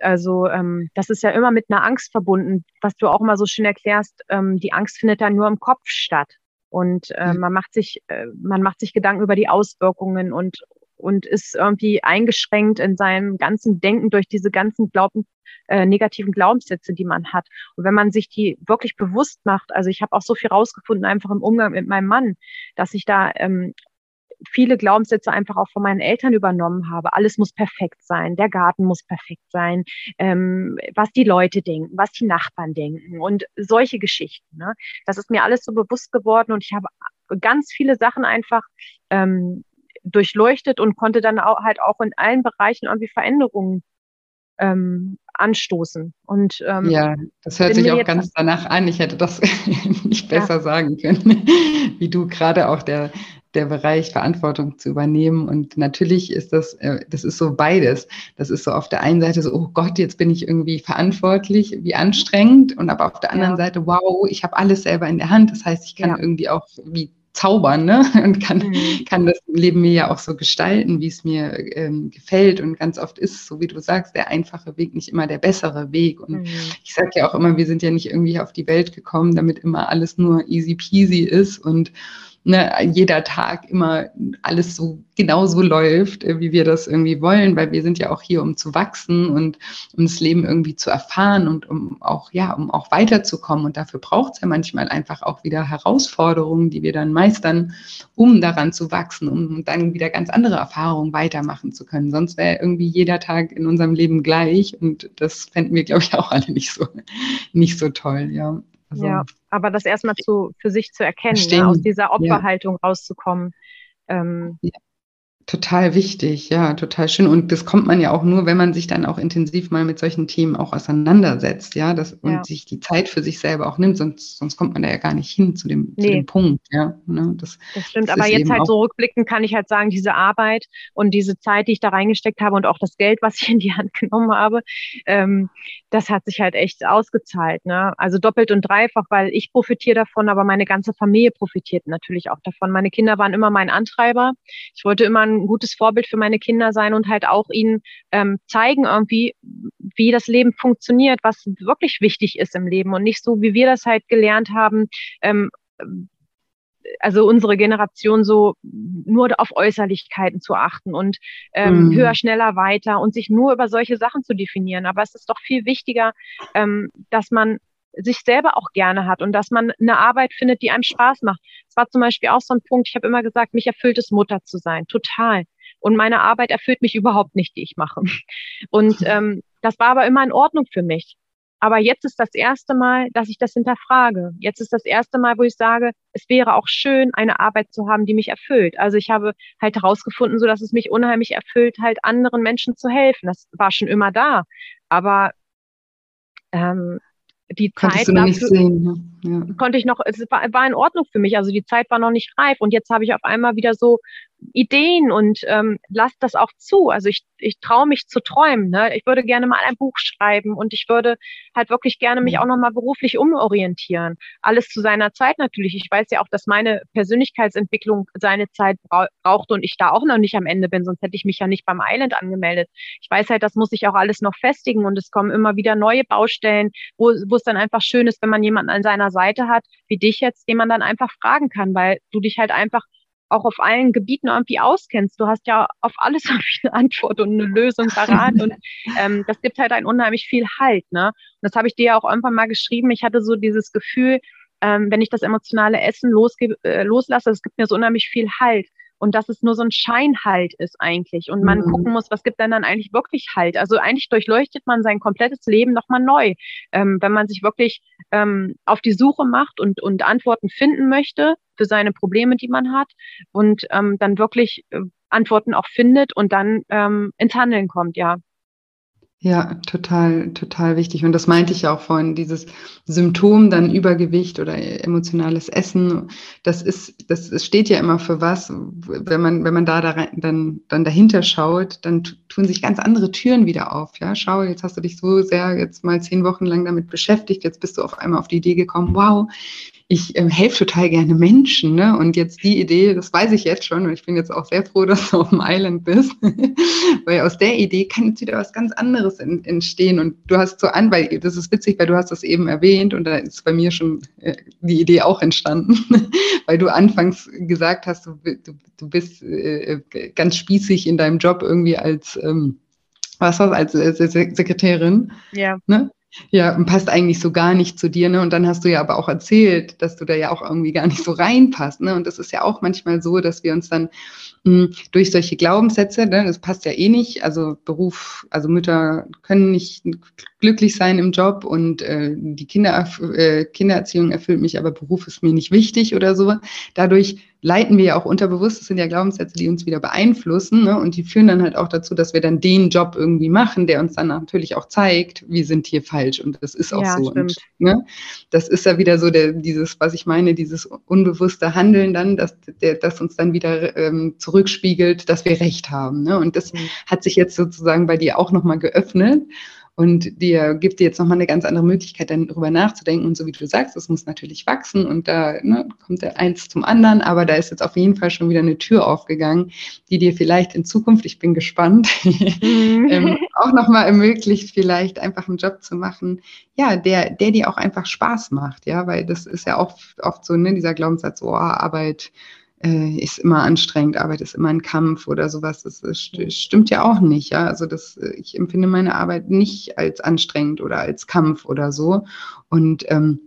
Also ähm, das ist ja immer mit einer Angst verbunden, was du auch immer so schön erklärst. Ähm, die Angst findet dann nur im Kopf statt und äh, mhm. man macht sich äh, man macht sich Gedanken über die Auswirkungen und und ist irgendwie eingeschränkt in seinem ganzen Denken durch diese ganzen Glauben, äh, negativen Glaubenssätze, die man hat. Und wenn man sich die wirklich bewusst macht, also ich habe auch so viel rausgefunden, einfach im Umgang mit meinem Mann, dass ich da ähm, viele Glaubenssätze einfach auch von meinen Eltern übernommen habe. Alles muss perfekt sein, der Garten muss perfekt sein, ähm, was die Leute denken, was die Nachbarn denken und solche Geschichten. Ne? Das ist mir alles so bewusst geworden und ich habe ganz viele Sachen einfach ähm, durchleuchtet und konnte dann auch halt auch in allen Bereichen irgendwie Veränderungen ähm, anstoßen. Und ähm, ja, das hört sich auch ganz danach an. Ich hätte das nicht besser ja. sagen können, wie du gerade auch der der Bereich Verantwortung zu übernehmen. Und natürlich ist das, äh, das ist so beides. Das ist so auf der einen Seite so, oh Gott, jetzt bin ich irgendwie verantwortlich, wie anstrengend. Und aber auf der anderen ja. Seite, wow, ich habe alles selber in der Hand. Das heißt, ich kann ja. irgendwie auch wie zaubern ne? und kann, mhm. kann das Leben mir ja auch so gestalten, wie es mir ähm, gefällt. Und ganz oft ist, so wie du sagst, der einfache Weg nicht immer der bessere Weg. Und mhm. ich sage ja auch immer, wir sind ja nicht irgendwie auf die Welt gekommen, damit immer alles nur easy peasy ist und ne, jeder Tag immer alles so genau so läuft, äh, wie wir das irgendwie wollen, weil wir sind ja auch hier, um zu wachsen und um das Leben irgendwie zu erfahren und um auch, ja, um auch weiterzukommen. Und dafür braucht es ja manchmal einfach auch wieder Herausforderungen, die wir dann meistern, um daran zu wachsen, um dann wieder ganz andere Erfahrungen weitermachen zu können. Sonst wäre irgendwie jeder Tag in unserem Leben gleich und das fänden wir, glaube ich, auch alle nicht so, nicht so toll, ja. Also, ja, aber das erstmal zu, für sich zu erkennen, ne, aus dieser Opferhaltung ja. rauszukommen. Ähm, ja. Total wichtig, ja, total schön. Und das kommt man ja auch nur, wenn man sich dann auch intensiv mal mit solchen Themen auch auseinandersetzt, ja, das, und ja. sich die Zeit für sich selber auch nimmt, sonst, sonst kommt man da ja gar nicht hin zu dem, nee. zu dem Punkt, ja. Ne? Das, das stimmt, das aber jetzt halt so rückblickend kann ich halt sagen, diese Arbeit und diese Zeit, die ich da reingesteckt habe und auch das Geld, was ich in die Hand genommen habe, ähm, das hat sich halt echt ausgezahlt, ne? Also doppelt und dreifach, weil ich profitiere davon, aber meine ganze Familie profitiert natürlich auch davon. Meine Kinder waren immer mein Antreiber. Ich wollte immer ein gutes Vorbild für meine Kinder sein und halt auch ihnen ähm, zeigen irgendwie, wie das Leben funktioniert, was wirklich wichtig ist im Leben und nicht so, wie wir das halt gelernt haben, ähm, also unsere Generation so nur auf Äußerlichkeiten zu achten und ähm, mhm. höher, schneller, weiter und sich nur über solche Sachen zu definieren. Aber es ist doch viel wichtiger, ähm, dass man sich selber auch gerne hat und dass man eine Arbeit findet, die einem Spaß macht. Es war zum Beispiel auch so ein Punkt, ich habe immer gesagt, mich erfüllt es, Mutter zu sein, total. Und meine Arbeit erfüllt mich überhaupt nicht, die ich mache. Und ähm, das war aber immer in Ordnung für mich. Aber jetzt ist das erste Mal, dass ich das hinterfrage. Jetzt ist das erste Mal, wo ich sage, es wäre auch schön, eine Arbeit zu haben, die mich erfüllt. Also ich habe halt herausgefunden, so dass es mich unheimlich erfüllt, halt anderen Menschen zu helfen. Das war schon immer da. Aber ähm, die Konntest Zeit dafür, sehen, ne? Ja. konnte ich noch, es war, war in Ordnung für mich. Also die Zeit war noch nicht reif und jetzt habe ich auf einmal wieder so Ideen und ähm, lasst das auch zu. Also ich, ich traue mich zu träumen. Ne? Ich würde gerne mal ein Buch schreiben und ich würde halt wirklich gerne mich auch nochmal beruflich umorientieren. Alles zu seiner Zeit natürlich. Ich weiß ja auch, dass meine Persönlichkeitsentwicklung seine Zeit bra braucht und ich da auch noch nicht am Ende bin, sonst hätte ich mich ja nicht beim Island angemeldet. Ich weiß halt, das muss ich auch alles noch festigen und es kommen immer wieder neue Baustellen, wo, wo es dann einfach schön ist, wenn man jemanden an seiner Seite hat, wie dich jetzt, den man dann einfach fragen kann, weil du dich halt einfach auch auf allen Gebieten irgendwie auskennst. Du hast ja auf alles eine Antwort und eine Lösung parat und ähm, das gibt halt ein unheimlich viel Halt. Ne? Und das habe ich dir ja auch irgendwann mal geschrieben. Ich hatte so dieses Gefühl, ähm, wenn ich das emotionale Essen losge äh, loslasse, es gibt mir so unheimlich viel Halt und dass es nur so ein Scheinhalt ist eigentlich und man mhm. gucken muss, was gibt denn dann eigentlich wirklich Halt. Also eigentlich durchleuchtet man sein komplettes Leben nochmal neu, ähm, wenn man sich wirklich ähm, auf die Suche macht und, und Antworten finden möchte für seine Probleme, die man hat und ähm, dann wirklich äh, Antworten auch findet und dann ähm, ins Handeln kommt, ja. Ja, total, total wichtig. Und das meinte ich ja auch vorhin, dieses Symptom, dann Übergewicht oder emotionales Essen, das ist, das, steht ja immer für was. Wenn man, wenn man da, da dann, dann dahinter schaut, dann tun sich ganz andere Türen wieder auf. Ja, schau, jetzt hast du dich so sehr jetzt mal zehn Wochen lang damit beschäftigt, jetzt bist du auf einmal auf die Idee gekommen, wow, ich äh, helfe total gerne Menschen. Ne? Und jetzt die Idee, das weiß ich jetzt schon und ich bin jetzt auch sehr froh, dass du auf dem Island bist, weil aus der Idee kann jetzt wieder was ganz anderes in, entstehen. Und du hast so an, weil das ist witzig, weil du hast das eben erwähnt und da ist bei mir schon äh, die Idee auch entstanden, weil du anfangs gesagt hast, du, du, du bist äh, ganz spießig in deinem Job irgendwie als ähm, was das als äh, Sekretärin. Ja. Ne? Ja, und passt eigentlich so gar nicht zu dir, ne? Und dann hast du ja aber auch erzählt, dass du da ja auch irgendwie gar nicht so reinpasst, ne? Und das ist ja auch manchmal so, dass wir uns dann durch solche Glaubenssätze, ne, das passt ja eh nicht, also Beruf, also Mütter können nicht glücklich sein im Job und äh, die Kinder, äh, Kindererziehung erfüllt mich, aber Beruf ist mir nicht wichtig oder so. Dadurch leiten wir ja auch unterbewusst, das sind ja Glaubenssätze, die uns wieder beeinflussen ne? und die führen dann halt auch dazu, dass wir dann den Job irgendwie machen, der uns dann natürlich auch zeigt, wir sind hier falsch und das ist auch ja, so. Und, ne? Das ist ja wieder so der, dieses, was ich meine, dieses unbewusste Handeln dann, dass, der, das uns dann wieder ähm, zurückspiegelt, dass wir recht haben. Ne? Und das mhm. hat sich jetzt sozusagen bei dir auch nochmal geöffnet und dir gibt dir jetzt nochmal eine ganz andere Möglichkeit, dann darüber nachzudenken. Und so wie du sagst, es muss natürlich wachsen und da ne, kommt der eins zum anderen, aber da ist jetzt auf jeden Fall schon wieder eine Tür aufgegangen, die dir vielleicht in Zukunft, ich bin gespannt, mhm. ähm, auch nochmal ermöglicht, vielleicht einfach einen Job zu machen, ja, der, der dir auch einfach Spaß macht, ja, weil das ist ja auch oft so, ne, dieser Glaubenssatz, oh, Arbeit, äh, ist immer anstrengend, Arbeit ist immer ein Kampf oder sowas. Das, das stimmt ja auch nicht. Ja? Also das, äh, ich empfinde meine Arbeit nicht als anstrengend oder als Kampf oder so. Und ähm,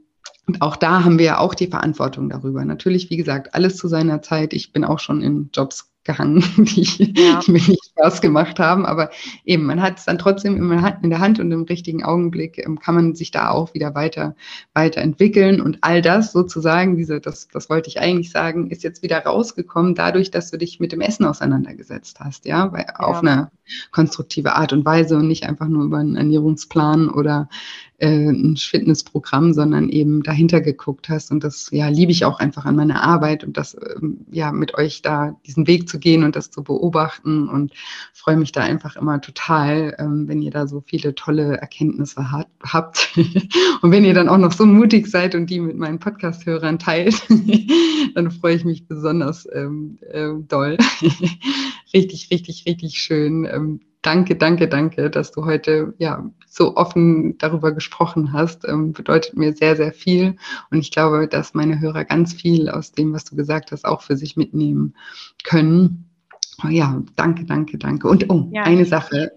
und auch da haben wir ja auch die Verantwortung darüber. Natürlich, wie gesagt, alles zu seiner Zeit. Ich bin auch schon in Jobs gehangen, die, ja. mir nicht Spaß gemacht haben. Aber eben, man hat es dann trotzdem in der Hand und im richtigen Augenblick ähm, kann man sich da auch wieder weiter, weiterentwickeln. Und all das sozusagen, diese, das, das wollte ich eigentlich sagen, ist jetzt wieder rausgekommen, dadurch, dass du dich mit dem Essen auseinandergesetzt hast, ja, Weil, ja. auf eine konstruktive Art und Weise und nicht einfach nur über einen Ernährungsplan oder äh, ein Fitnessprogramm, sondern eben dahinter geguckt hast. Und das ja liebe ich auch einfach an meiner Arbeit und das ähm, ja mit euch da diesen Weg zu gehen und das zu beobachten und freue mich da einfach immer total, ähm, wenn ihr da so viele tolle Erkenntnisse hat, habt. und wenn ihr dann auch noch so mutig seid und die mit meinen Podcast-Hörern teilt, dann freue ich mich besonders ähm, äh, doll. richtig, richtig, richtig schön. Ähm, danke, danke, danke, dass du heute ja so offen darüber gesprochen hast. Ähm, bedeutet mir sehr, sehr viel. Und ich glaube, dass meine Hörer ganz viel aus dem, was du gesagt hast, auch für sich mitnehmen können. Oh ja, danke, danke, danke. Und oh, ja. eine Sache.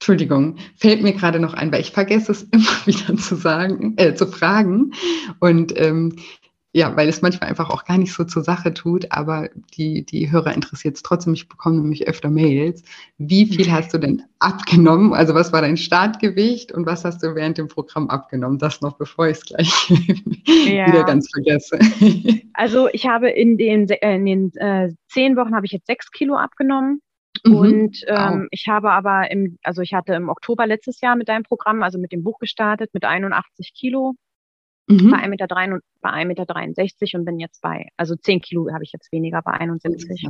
Entschuldigung, fällt mir gerade noch ein, weil ich vergesse es immer wieder zu sagen, äh, zu fragen. Und ähm, ja, weil es manchmal einfach auch gar nicht so zur Sache tut, aber die, die Hörer interessiert es trotzdem. Ich bekomme nämlich öfter Mails. Wie viel hast du denn abgenommen? Also was war dein Startgewicht und was hast du während dem Programm abgenommen? Das noch, bevor ich es gleich ja. wieder ganz vergesse. Also ich habe in den, äh, in den äh, zehn Wochen habe ich jetzt sechs Kilo abgenommen. Mhm. Und ähm, wow. ich habe aber im, also ich hatte im Oktober letztes Jahr mit deinem Programm, also mit dem Buch gestartet, mit 81 Kilo mhm. bei 1,63 Meter, bei 1,63 Meter und bin jetzt bei, also 10 Kilo habe ich jetzt weniger bei 71.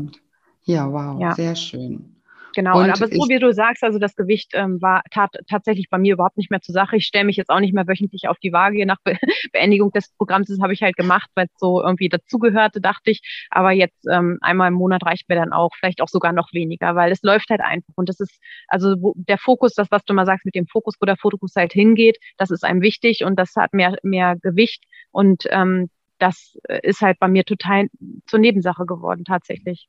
Ja, wow, ja. sehr schön. Genau, und aber so wie du sagst, also das Gewicht ähm, war tat, tatsächlich bei mir überhaupt nicht mehr zur Sache. Ich stelle mich jetzt auch nicht mehr wöchentlich auf die Waage. Nach Be Beendigung des Programms das habe ich halt gemacht, weil es so irgendwie dazugehörte, dachte ich. Aber jetzt ähm, einmal im Monat reicht mir dann auch, vielleicht auch sogar noch weniger, weil es läuft halt einfach. Und das ist, also wo, der Fokus, das, was du mal sagst mit dem Fokus, wo der Fokus halt hingeht, das ist einem wichtig und das hat mehr, mehr Gewicht. Und ähm, das äh, ist halt bei mir total zur Nebensache geworden, tatsächlich.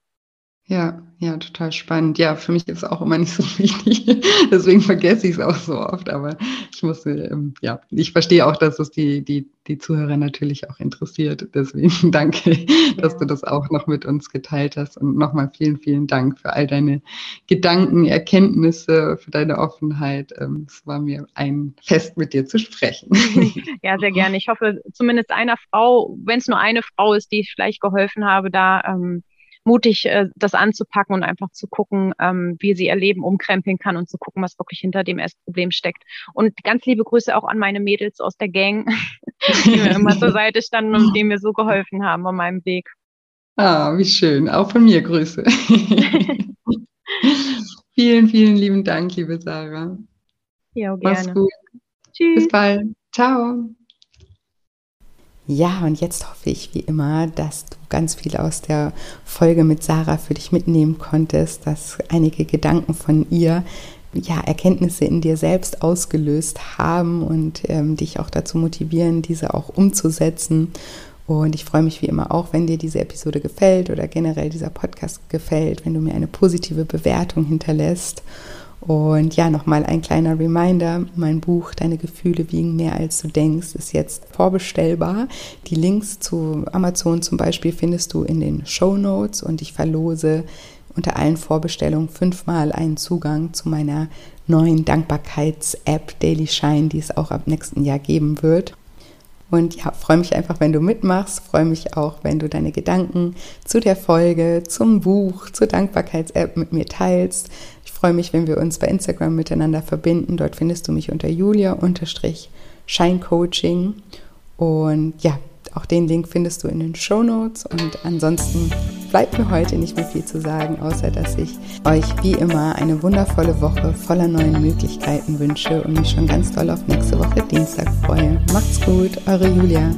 Ja, ja, total spannend. Ja, für mich ist es auch immer nicht so wichtig. Deswegen vergesse ich es auch so oft. Aber ich musste, ähm, ja, ich verstehe auch, dass es die, die, die Zuhörer natürlich auch interessiert. Deswegen danke, ja. dass du das auch noch mit uns geteilt hast. Und nochmal vielen, vielen Dank für all deine Gedanken, Erkenntnisse, für deine Offenheit. Ähm, es war mir ein Fest, mit dir zu sprechen. Ja, sehr gerne. Ich hoffe, zumindest einer Frau, wenn es nur eine Frau ist, die ich vielleicht geholfen habe, da ähm, mutig, äh, das anzupacken und einfach zu gucken, ähm, wie sie ihr Leben umkrempeln kann und zu gucken, was wirklich hinter dem Essproblem steckt. Und ganz liebe Grüße auch an meine Mädels aus der Gang, die mir immer zur Seite standen und die mir so geholfen haben auf meinem Weg. Ah, wie schön. Auch von mir Grüße. vielen, vielen lieben Dank, liebe Sarah. Ja, gerne. Mach's gut. Tschüss. Bis bald. Ciao. Ja, und jetzt hoffe ich wie immer, dass du ganz viel aus der Folge mit Sarah für dich mitnehmen konntest, dass einige Gedanken von ihr ja, Erkenntnisse in dir selbst ausgelöst haben und ähm, dich auch dazu motivieren, diese auch umzusetzen. Und ich freue mich wie immer auch, wenn dir diese Episode gefällt oder generell dieser Podcast gefällt, wenn du mir eine positive Bewertung hinterlässt. Und ja, nochmal ein kleiner Reminder, mein Buch Deine Gefühle wiegen mehr als du denkst ist jetzt vorbestellbar. Die Links zu Amazon zum Beispiel findest du in den Show Notes und ich verlose unter allen Vorbestellungen fünfmal einen Zugang zu meiner neuen Dankbarkeits-App Daily Shine, die es auch ab nächsten Jahr geben wird. Und ja, freue mich einfach, wenn du mitmachst. Freue mich auch, wenn du deine Gedanken zu der Folge, zum Buch, zur Dankbarkeits-App mit mir teilst. Freue mich, wenn wir uns bei Instagram miteinander verbinden. Dort findest du mich unter julia-scheincoaching. Und ja, auch den Link findest du in den Show Notes. Und ansonsten bleibt mir heute nicht mehr viel zu sagen, außer dass ich euch wie immer eine wundervolle Woche voller neuen Möglichkeiten wünsche und mich schon ganz doll auf nächste Woche Dienstag freue. Macht's gut, eure Julia.